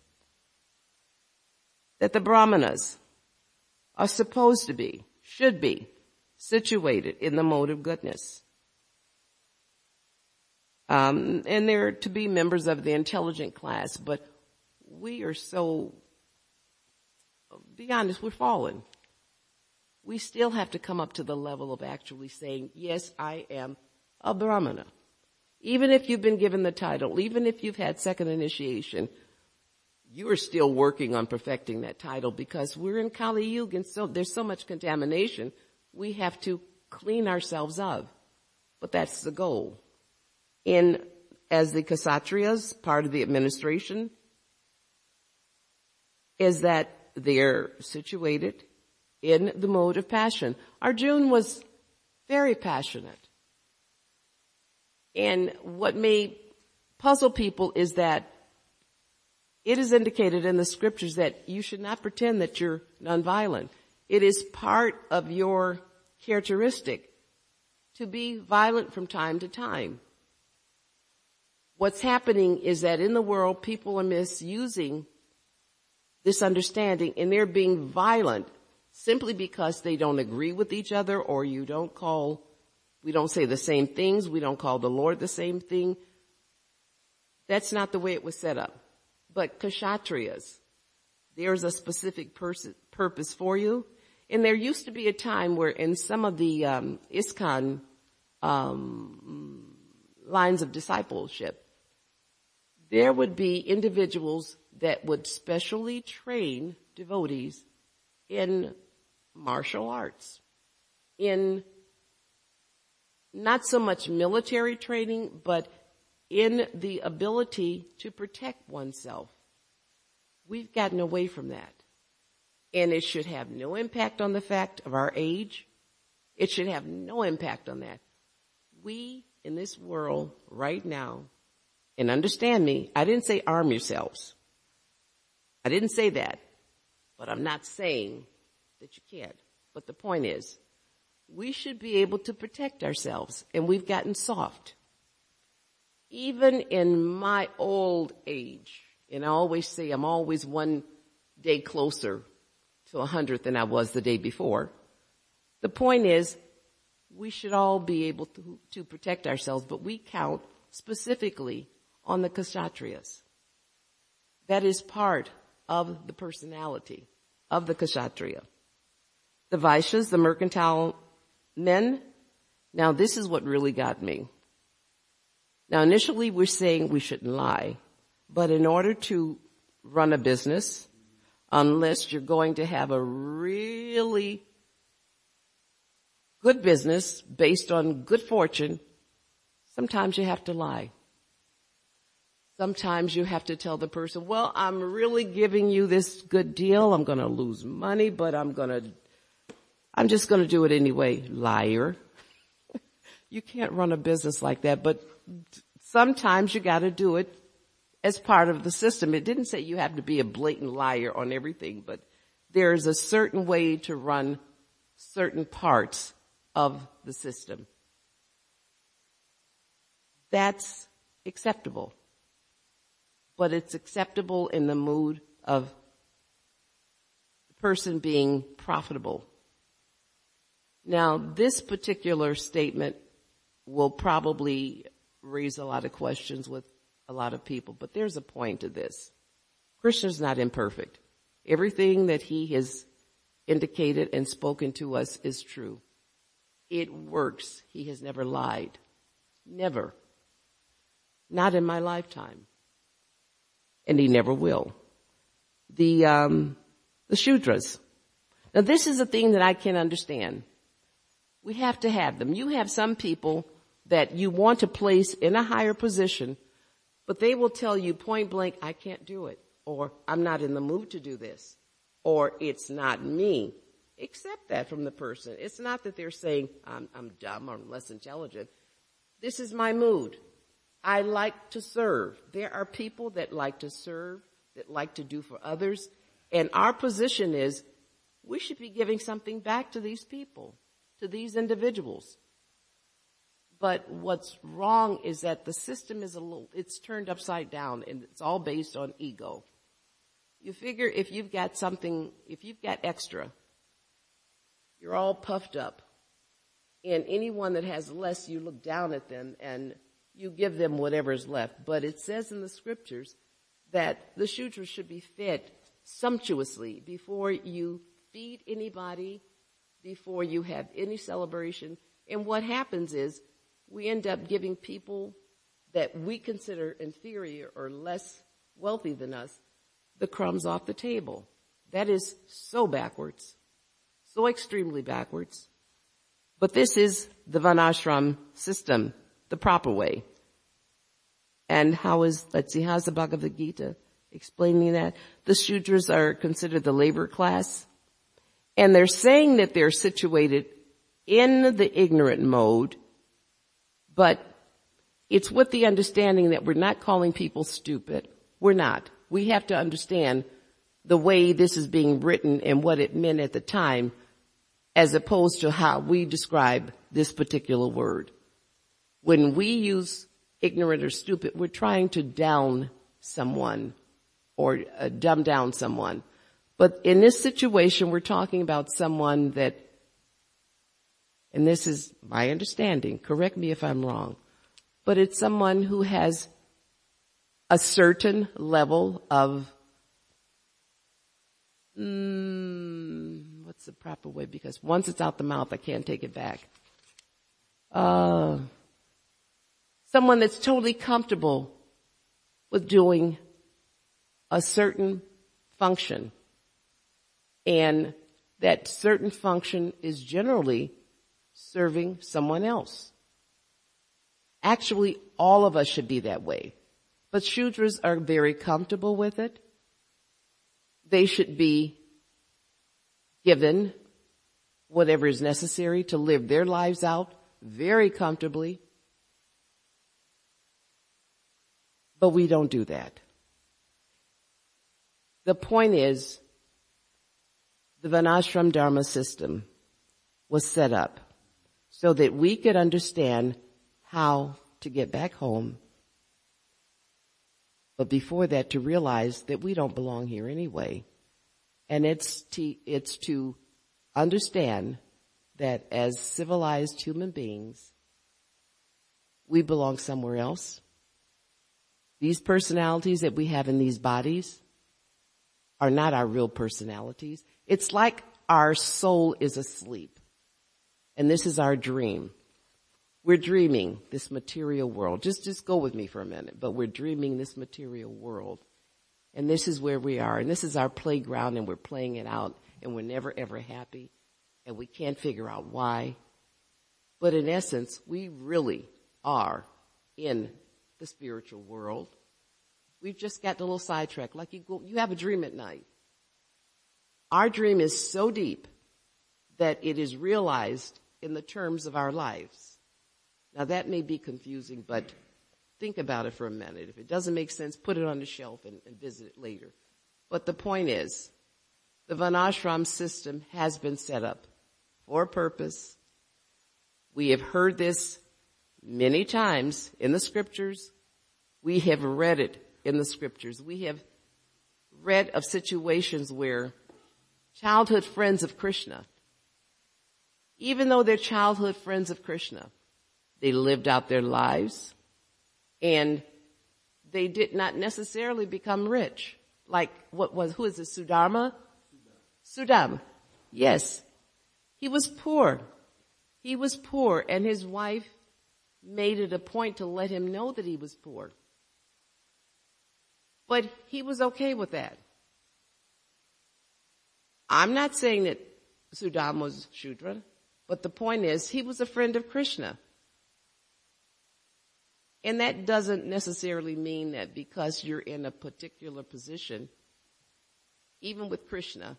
That the brahmanas are supposed to be, should be, situated in the mode of goodness. Um, and they're to be members of the intelligent class, but we are so, be honest, we're fallen. We still have to come up to the level of actually saying, yes, I am a Brahmana. Even if you've been given the title, even if you've had second initiation, you are still working on perfecting that title because we're in Kali Yuga and so there's so much contamination we have to clean ourselves of. But that's the goal. In, as the Kshatriyas, part of the administration, is that they're situated in the mode of passion. Arjun was very passionate. And what may puzzle people is that it is indicated in the scriptures that you should not pretend that you're nonviolent. It is part of your characteristic to be violent from time to time. What's happening is that in the world, people are misusing this understanding and they're being violent simply because they don't agree with each other or you don't call, we don't say the same things, we don't call the Lord the same thing. That's not the way it was set up. But kshatriyas, there's a specific pers- purpose for you. And there used to be a time where in some of the um, ISKCON um, lines of discipleship, there would be individuals that would specially train devotees in martial arts, in not so much military training, but in the ability to protect oneself. We've gotten away from that. And it should have no impact on the fact of our age. It should have no impact on that. We in this world right now, and understand me, I didn't say arm yourselves. I didn't say that, but I'm not saying that you can't. But the point is, we should be able to protect ourselves and we've gotten soft. Even in my old age, and I always say I'm always one day closer to a hundred than I was the day before. The point is, we should all be able to, to protect ourselves, but we count specifically on the kshatriyas. That is part of the personality of the kshatriya. The vaishyas, the mercantile men, now this is what really got me. Now initially we're saying we shouldn't lie, but in order to run a business, unless you're going to have a really good business based on good fortune, sometimes you have to lie. Sometimes you have to tell the person, well, I'm really giving you this good deal. I'm going to lose money, but I'm going to, I'm just going to do it anyway. Liar. You can't run a business like that, but sometimes you got to do it as part of the system. It didn't say you have to be a blatant liar on everything, but there's a certain way to run certain parts of the system. That's acceptable. But it's acceptable in the mood of the person being profitable. Now, this particular statement will probably raise a lot of questions with a lot of people, but there's a point to this. Krishna's not imperfect. Everything that he has indicated and spoken to us is true. It works. He has never lied. Never. Not in my lifetime. And he never will. The, um, the Shudras. Now this is a thing that I can understand. We have to have them. You have some people that you want to place in a higher position but they will tell you point blank, I can't do it. Or I'm not in the mood to do this. Or it's not me. Accept that from the person. It's not that they're saying I'm, I'm dumb or I'm less intelligent. This is my mood. I like to serve. There are people that like to serve, that like to do for others. And our position is we should be giving something back to these people. To these individuals. But what's wrong is that the system is a little, it's turned upside down and it's all based on ego. You figure if you've got something, if you've got extra, you're all puffed up. And anyone that has less, you look down at them and you give them whatever's left. But it says in the scriptures that the Shudras should be fed sumptuously before you feed anybody, before you have any celebration. And what happens is we end up giving people that we consider inferior or less wealthy than us the crumbs off the table. That is so backwards, so extremely backwards. But this is the Varnashram system, the proper way. And how is, let's see, how's the Bhagavad Gita explaining that? The Shudras are considered the labor class. And they're saying that they're situated in the ignorant mode, but it's with the understanding that we're not calling people stupid. We're not. We have to understand the way this is being written and what it meant at the time as opposed to how we describe this particular word. When we use ignorant or stupid. We're trying to down someone or uh, dumb down someone. But in this situation, we're talking about someone that, and this is my understanding, correct me if I'm wrong, but it's someone who has a certain level of, mm, what's the proper way? Because once it's out the mouth, I can't take it back. Uh, Someone that's totally comfortable with doing a certain function. And that certain function is generally serving someone else. Actually, all of us should be that way. But Shudras are very comfortable with it. They should be given whatever is necessary to live their lives out very comfortably But we don't do that. The point is, the Varnashram Dharma system was set up so that we could understand how to get back home. But before that, to realize that we don't belong here anyway. And it's to, it's to understand that as civilized human beings, we belong somewhere else. These personalities that we have in these bodies are not our real personalities. It's like our soul is asleep. And this is our dream. We're dreaming this material world. Just, just go with me for a minute, but we're dreaming this material world. And this is where we are. And this is our playground and we're playing it out and we're never ever happy and we can't figure out why. But in essence, we really are in the spiritual world. We've just got a little sidetracked. Like you go, you have a dream at night. Our dream is so deep that it is realized in the terms of our lives. Now that may be confusing, but think about it for a minute. If it doesn't make sense, put it on the shelf and, and visit it later. But the point is, the Varnashram system has been set up for a purpose. We have heard this many times in the scriptures. We have read it in the scriptures. We have read of situations where childhood friends of Krishna, even though they're childhood friends of Krishna, they lived out their lives and they did not necessarily become rich. Like what was, who is it, Sudama? Sudama. Yes. He was poor. He was poor and his wife made it a point to let him know that he was poor. But he was okay with that. I'm not saying that Sudama was Shudra, but the point is he was a friend of Krishna. And that doesn't necessarily mean that because you're in a particular position, even with Krishna,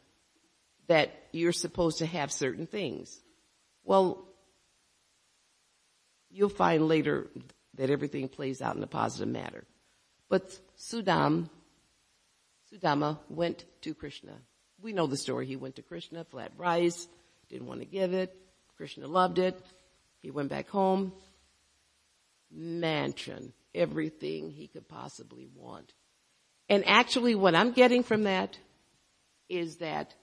that you're supposed to have certain things. Well, you'll find later that everything plays out in a positive manner. But Sudam, Sudama went to Krishna. We know the story. He went to Krishna, flat rice, didn't want to give it. Krishna loved it. He went back home. Mansion. Everything he could possibly want. And actually what I'm getting from that is that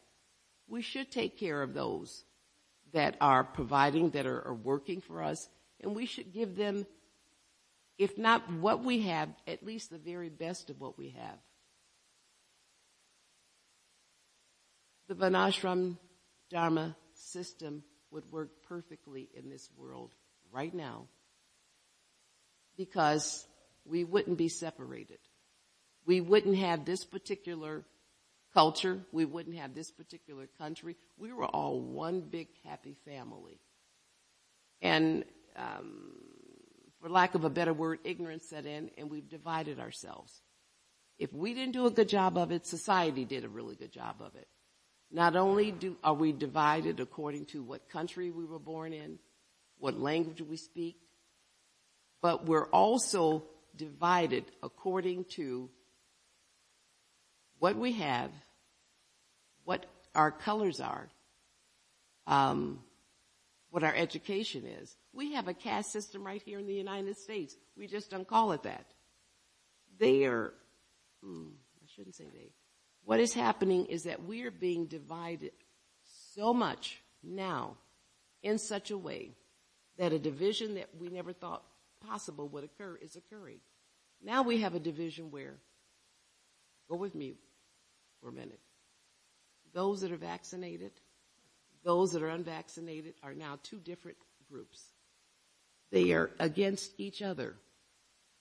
we should take care of those that are providing, that are, are working for us, and we should give them, if not what we have, at least the very best of what we have. The Varnashram Dharma system would work perfectly in this world right now because we wouldn't be separated. We wouldn't have this particular culture. We wouldn't have this particular country. We were all one big happy family. And um, for lack of a better word, ignorance set in, and we've divided ourselves. If we didn't do a good job of it, society did a really good job of it. Not only do, are we divided according to what country we were born in, what language we speak, but we're also divided according to what we have, what our colors are, um, what our education is. We have a caste system right here in the United States. We just don't call it that. They are, hmm, I shouldn't say they. What is happening is that we are being divided so much now in such a way that a division that we never thought possible would occur is occurring. Now we have a division where, go with me for a minute. Those that are vaccinated, those that are unvaccinated are now two different groups. They are against each other.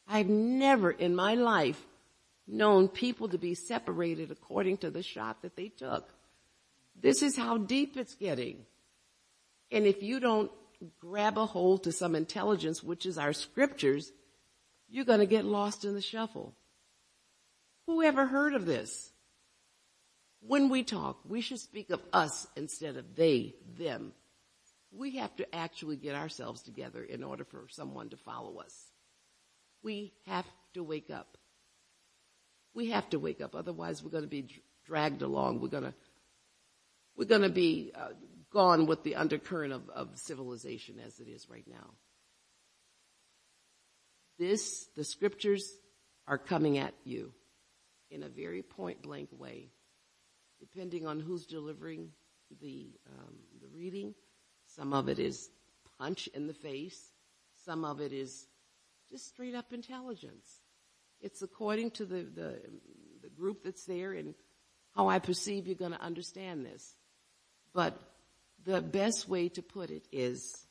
I've never in my life known people to be separated according to the shot that they took. This is how deep it's getting. And if you don't grab a hold to some intelligence, which is our scriptures, you're going to get lost in the shuffle. Who ever heard of this? When we talk, we should speak of us instead of they, them. We have to actually get ourselves together in order for someone to follow us. We have to wake up. We have to wake up. Otherwise, we're going to be dragged along. We're going to, we're going to be uh, gone with the undercurrent of, of civilization as it is right now. This, the scriptures are coming at you in a very point blank way, depending on who's delivering the, um, the reading. Some of it is punch in the face. Some of it is just straight up intelligence. It's according to the, the, the group that's there and how I perceive you're going to understand this. But the best way to put it is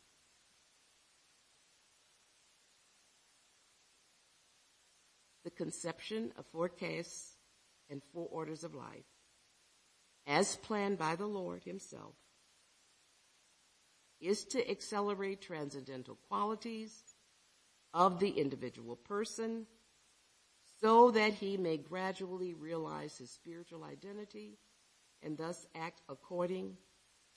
the conception of four castes and four orders of life as planned by the Lord himself is to accelerate transcendental qualities of the individual person so that he may gradually realize his spiritual identity and thus act according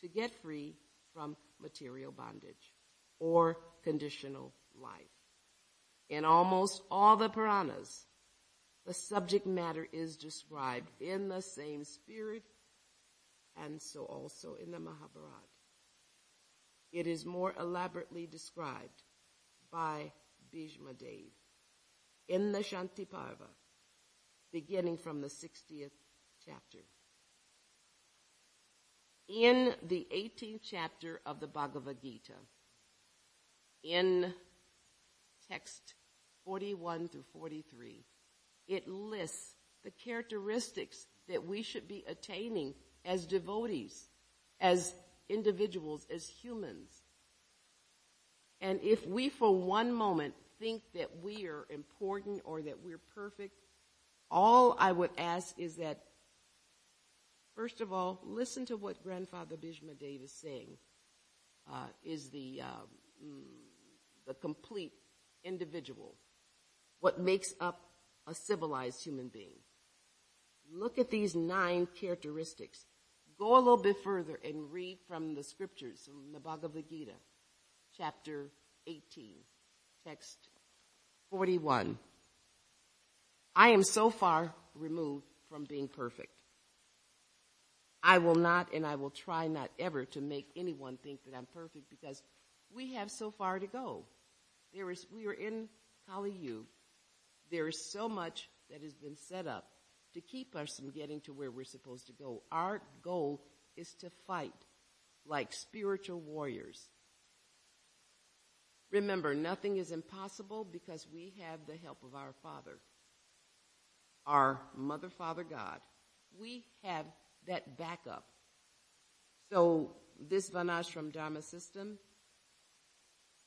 to get free from material bondage or conditional life. In almost all the Puranas, the subject matter is described in the same spirit and so also in the Mahabharata. It is more elaborately described by Bhishma Dev in the Shanti Parva, beginning from the 60th chapter. In the 18th chapter of the Bhagavad Gita, in text 41 through 43, it lists the characteristics that we should be attaining as devotees, as individuals, as humans. And if we for one moment think that we are important or that we're perfect. All I would ask is that, first of all, listen to what Grandfather Bhishma Dev is saying. Uh, is the uh, the complete individual, what makes up a civilized human being. Look at these nine characteristics. Go a little bit further and read from the scriptures, from the Bhagavad Gita, chapter 18 text 41. I am so far removed from being perfect. I will not and I will try not ever to make anyone think that I'm perfect because we have so far to go. There is, we are in Kali. There is so much that has been set up to keep us from getting to where we're supposed to go. Our goal is to fight like spiritual warriors. Remember, nothing is impossible because we have the help of our Father, our Mother, Father, God. We have that backup. So this Varnashram Dharma system,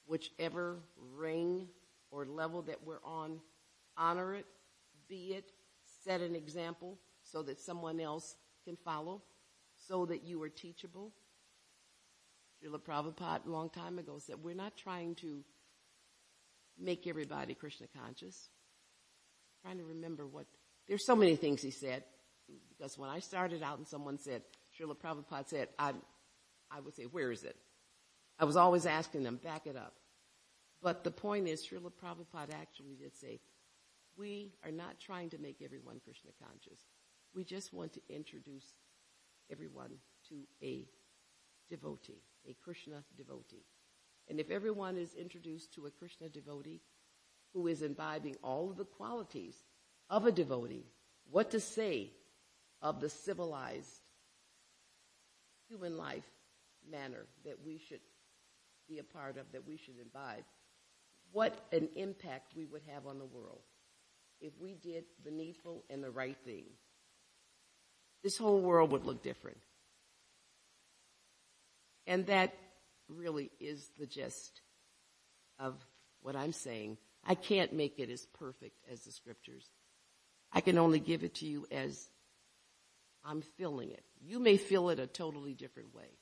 whichever ring or level that we're on, honor it, be it, set an example so that someone else can follow, so that you are teachable. Srila Prabhupada a long time ago said, we're not trying to make everybody Krishna conscious. I'm trying to remember what, there's so many things he said, because when I started out and someone said, Srila Prabhupada said, I, I would say, where is it? I was always asking them, back it up. But the point is, Srila Prabhupada actually did say, we are not trying to make everyone Krishna conscious. We just want to introduce everyone to a devotee, a Krishna devotee. And if everyone is introduced to a Krishna devotee who is imbibing all of the qualities of a devotee, what to say of the civilized human life manner that we should be a part of, that we should imbibe, what an impact we would have on the world if we did the needful and the right thing. This whole world would look different. And that really is the gist of what I'm saying. I can't make it as perfect as the scriptures. I can only give it to you as I'm feeling it. You may feel it a totally different way.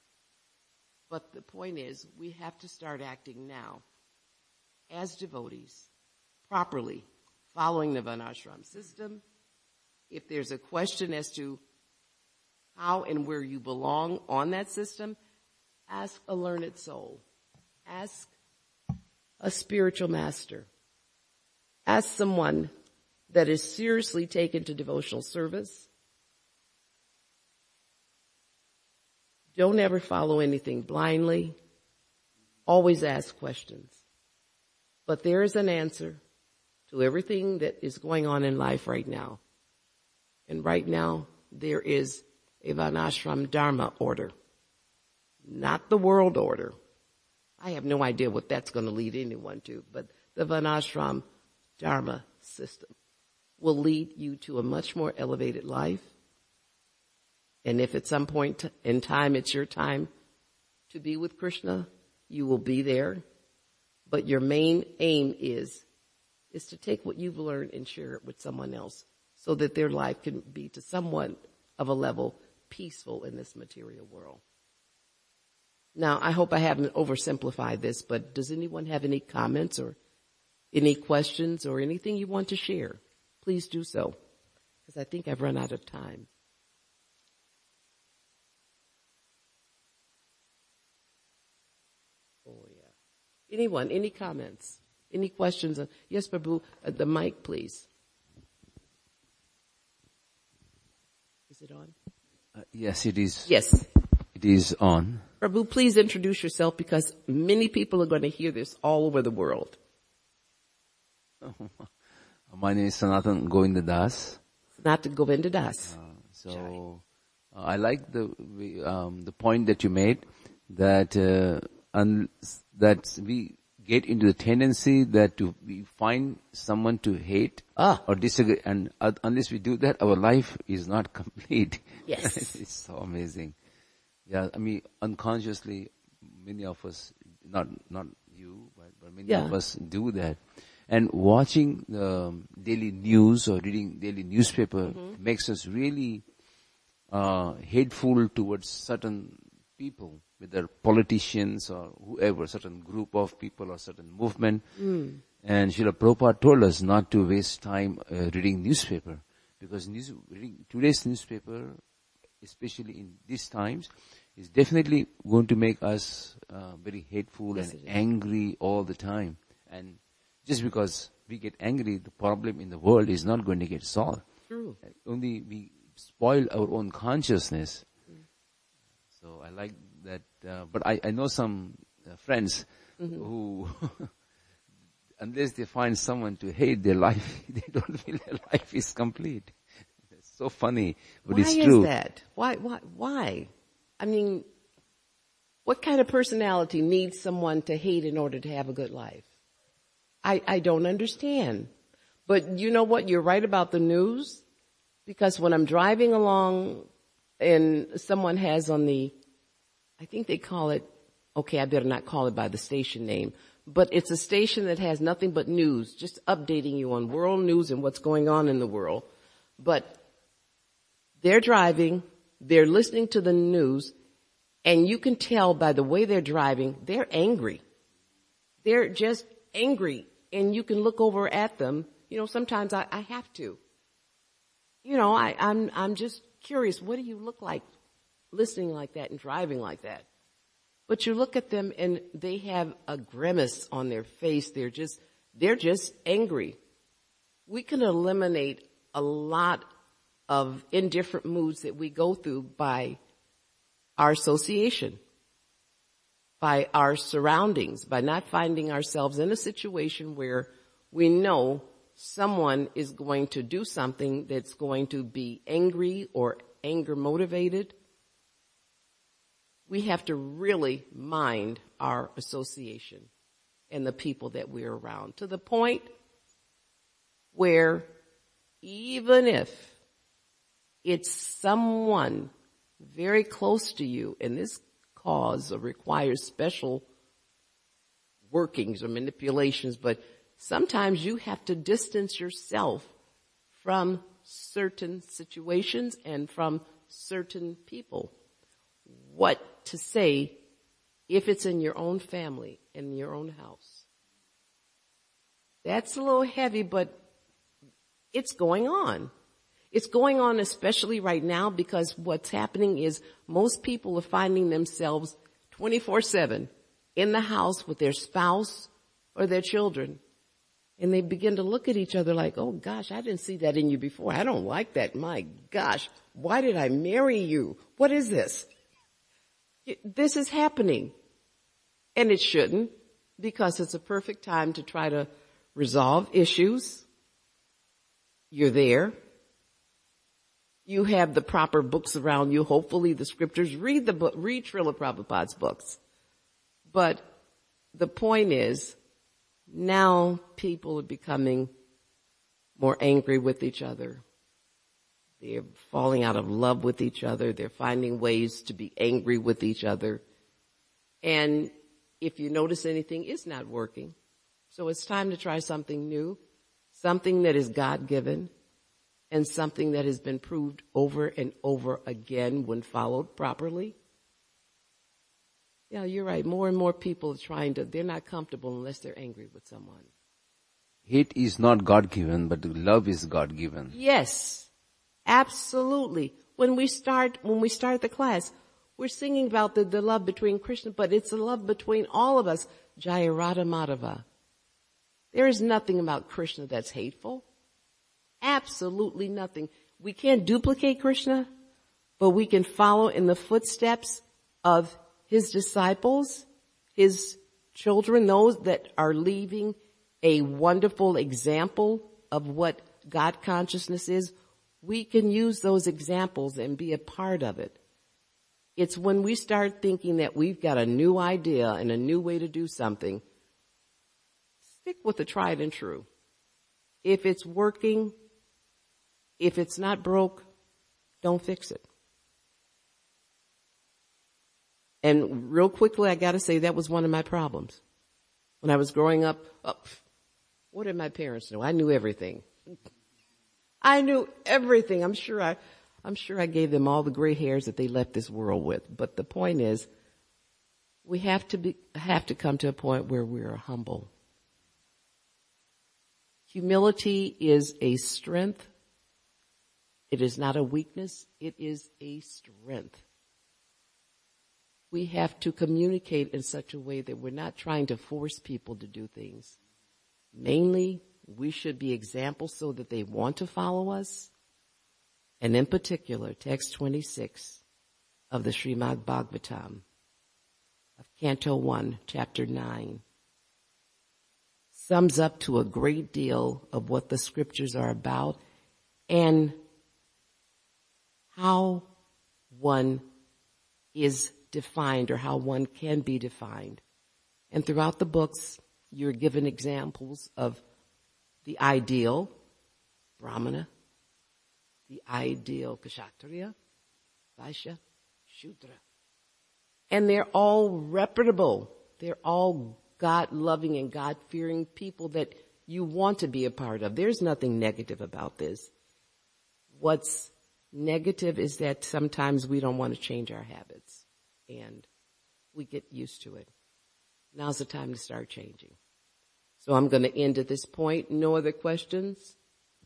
But the point is, we have to start acting now as devotees, properly, following the Varnashram system. If there's a question as to how and where you belong on that system, ask a learned soul. Ask a spiritual master. Ask someone that is seriously taken to devotional service. Don't ever follow anything blindly. Always ask questions. But there is an answer to everything that is going on in life right now. And right now, there is a Varnashram Dharma order. Not the world order. I have no idea what that's going to lead anyone to, but the Varnashram Dharma system will lead you to a much more elevated life. And if at some point in time it's your time to be with Krishna, you will be there. But your main aim is is to take what you've learned and share it with someone else so that their life can be to someone of a level peaceful in this material world. Now, I hope I haven't oversimplified this, but does anyone have any comments or any questions or anything you want to share? Please do so, because I think I've run out of time. Oh yeah. Anyone, any comments? Any questions? Yes, Prabhu, uh, the mic, please. Is it on? Uh, yes, it is. Yes. It is on. Prabhu, please introduce yourself because many people are going to hear this all over the world. My name is Sanatan Govinda Das. Sanatan Govinda Das. Uh, so, uh, I like the um, the point that you made that uh, un- that we get into the tendency that to we find someone to hate ah. or disagree, and uh, unless we do that, our life is not complete. Yes, it's so amazing. Yeah, I mean, unconsciously, many of us, not not you, but, but many yeah. of us do that. And watching the daily news or reading daily newspaper mm-hmm. makes us really uh, hateful towards certain people whether politicians or whoever, certain group of people or certain movement. Mm. And Srila Prabhupada told us not to waste time uh, reading newspaper because news, reading today's newspaper, especially in these times, is definitely going to make us uh, very hateful yes, and angry all the time. And just because we get angry, the problem in the world is not going to get solved. True. Only we spoil our own consciousness So I like that, uh, but I, I know some uh, friends mm-hmm. who, unless they find someone to hate their life, they don't feel their life is complete. It's so funny, but why it's true. Why is that? Why, why, why? I mean, what kind of personality needs someone to hate in order to have a good life? I, I don't understand. But you know what? You're right about the news because when I'm driving along and someone has on the, I think they call it, okay, I better not call it by the station name, but it's a station that has nothing but news, just updating you on world news and what's going on in the world. But they're driving, they're listening to the news, and you can tell by the way they're driving, they're angry. They're just angry. And you can look over at them. You know, sometimes I, I have to. You know, I, I'm, I'm just curious. What do you look like listening like that and driving like that? But you look at them and they have a grimace on their face. They're just, they're just angry. We can eliminate a lot of indifferent moods that we go through by our association, by our surroundings, by not finding ourselves in a situation where we know someone is going to do something that's going to be angry or anger motivated. We have to really mind our association and the people that we're around to the point where even if it's someone very close to you, and this cause requires special workings or manipulations, but sometimes you have to distance yourself from certain situations and from certain people. What to say if it's in your own family, in your own house. That's a little heavy, but it's going on. It's going on especially right now because what's happening is most people are finding themselves 24-7 in the house with their spouse or their children. And they begin to look at each other like, oh gosh, I didn't see that in you before. I don't like that. My gosh, why did I marry you? What is this? This is happening. And it shouldn't because it's a perfect time to try to resolve issues. You're there. You have the proper books around you, hopefully the scriptures. Read the book, read Srila Prabhupada's books. But the point is, now people are becoming more angry with each other. They're falling out of love with each other. They're finding ways to be angry with each other. And if you notice anything, it's not working. So it's time to try something new, something that is God given, and something that has been proved over and over again when followed properly. Yeah, you're right. More and more people are trying to, they're not comfortable unless they're angry with someone. Hate is not God given, but love is God given. Yes. Absolutely. When we start, when we start the class, we're singing about the, the love between Krishna, but it's the love between all of us. Jaya Radha Madhava. There is nothing about Krishna that's hateful. Absolutely nothing. We can't duplicate Krishna, but we can follow in the footsteps of his disciples, his children, those that are leaving a wonderful example of what God consciousness is. We can use those examples and be a part of it. It's when we start thinking that we've got a new idea and a new way to do something, stick with the tried and true. If it's working, if it's not broke, don't fix it. And real quickly, I gotta say that was one of my problems. When I was growing up, oh, what did my parents know? I knew everything. I knew everything. I'm sure I, I'm sure I gave them all the gray hairs that they left this world with. But the point is, we have to be, have to come to a point where we are humble. Humility is a strength it is not a weakness, it is a strength. We have to communicate in such a way that we're not trying to force people to do things. Mainly, we should be examples so that they want to follow us. And in particular, text 26, of the Srimad Bhagavatam of Canto 1, Chapter 9 sums up to a great deal of what the scriptures are about and how one is defined or how one can be defined. And throughout the books, you're given examples of the ideal Brahmana, the ideal Kshatriya, Vaishya, Shudra. And they're all reputable. They're all God loving and God fearing people that you want to be a part of. There's nothing negative about this. What's negative is that sometimes we don't want to change our habits and we get used to it. Now's the time to start changing. So I'm going to end at this point. No other questions?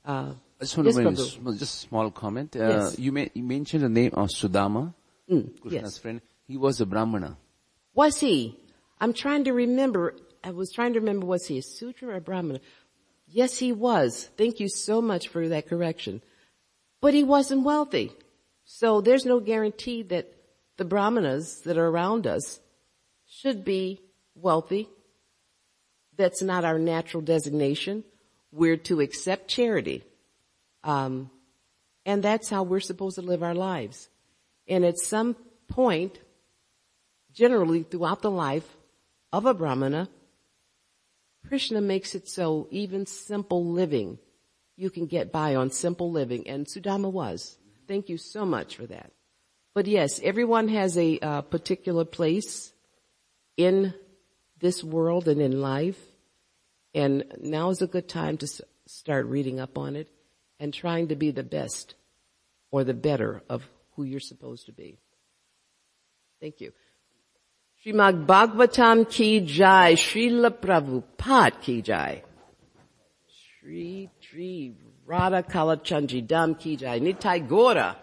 Uh, I just want yes, to make a, just a small comment. Uh, yes. you, may, you, mentioned the name of Sudama, mm, Krishna's yes. friend. He was a Brahmana. Was he? I'm trying to remember. I was trying to remember was he a Shudra or a Brahmana? Yes, he was. Thank you so much for that correction. But he wasn't wealthy. So there's no guarantee that the Brahmanas that are around us should be wealthy. That's not our natural designation. We're to accept charity. Um, and that's how we're supposed to live our lives. And at some point, generally throughout the life of a Brahmana, Krishna makes it so even simple living, you can get by on simple living. And Sudama was. Thank you so much for that. But yes, everyone has a uh, particular place in this world and in life. And now is a good time to s- start reading up on it and trying to be the best or the better of who you're supposed to be. Thank you. Srimad Bhagavatam ki jai, Srila Prabhupada ki jai. Shri Shri Radha Kalachandji Dham ki jai, Nitai Gora.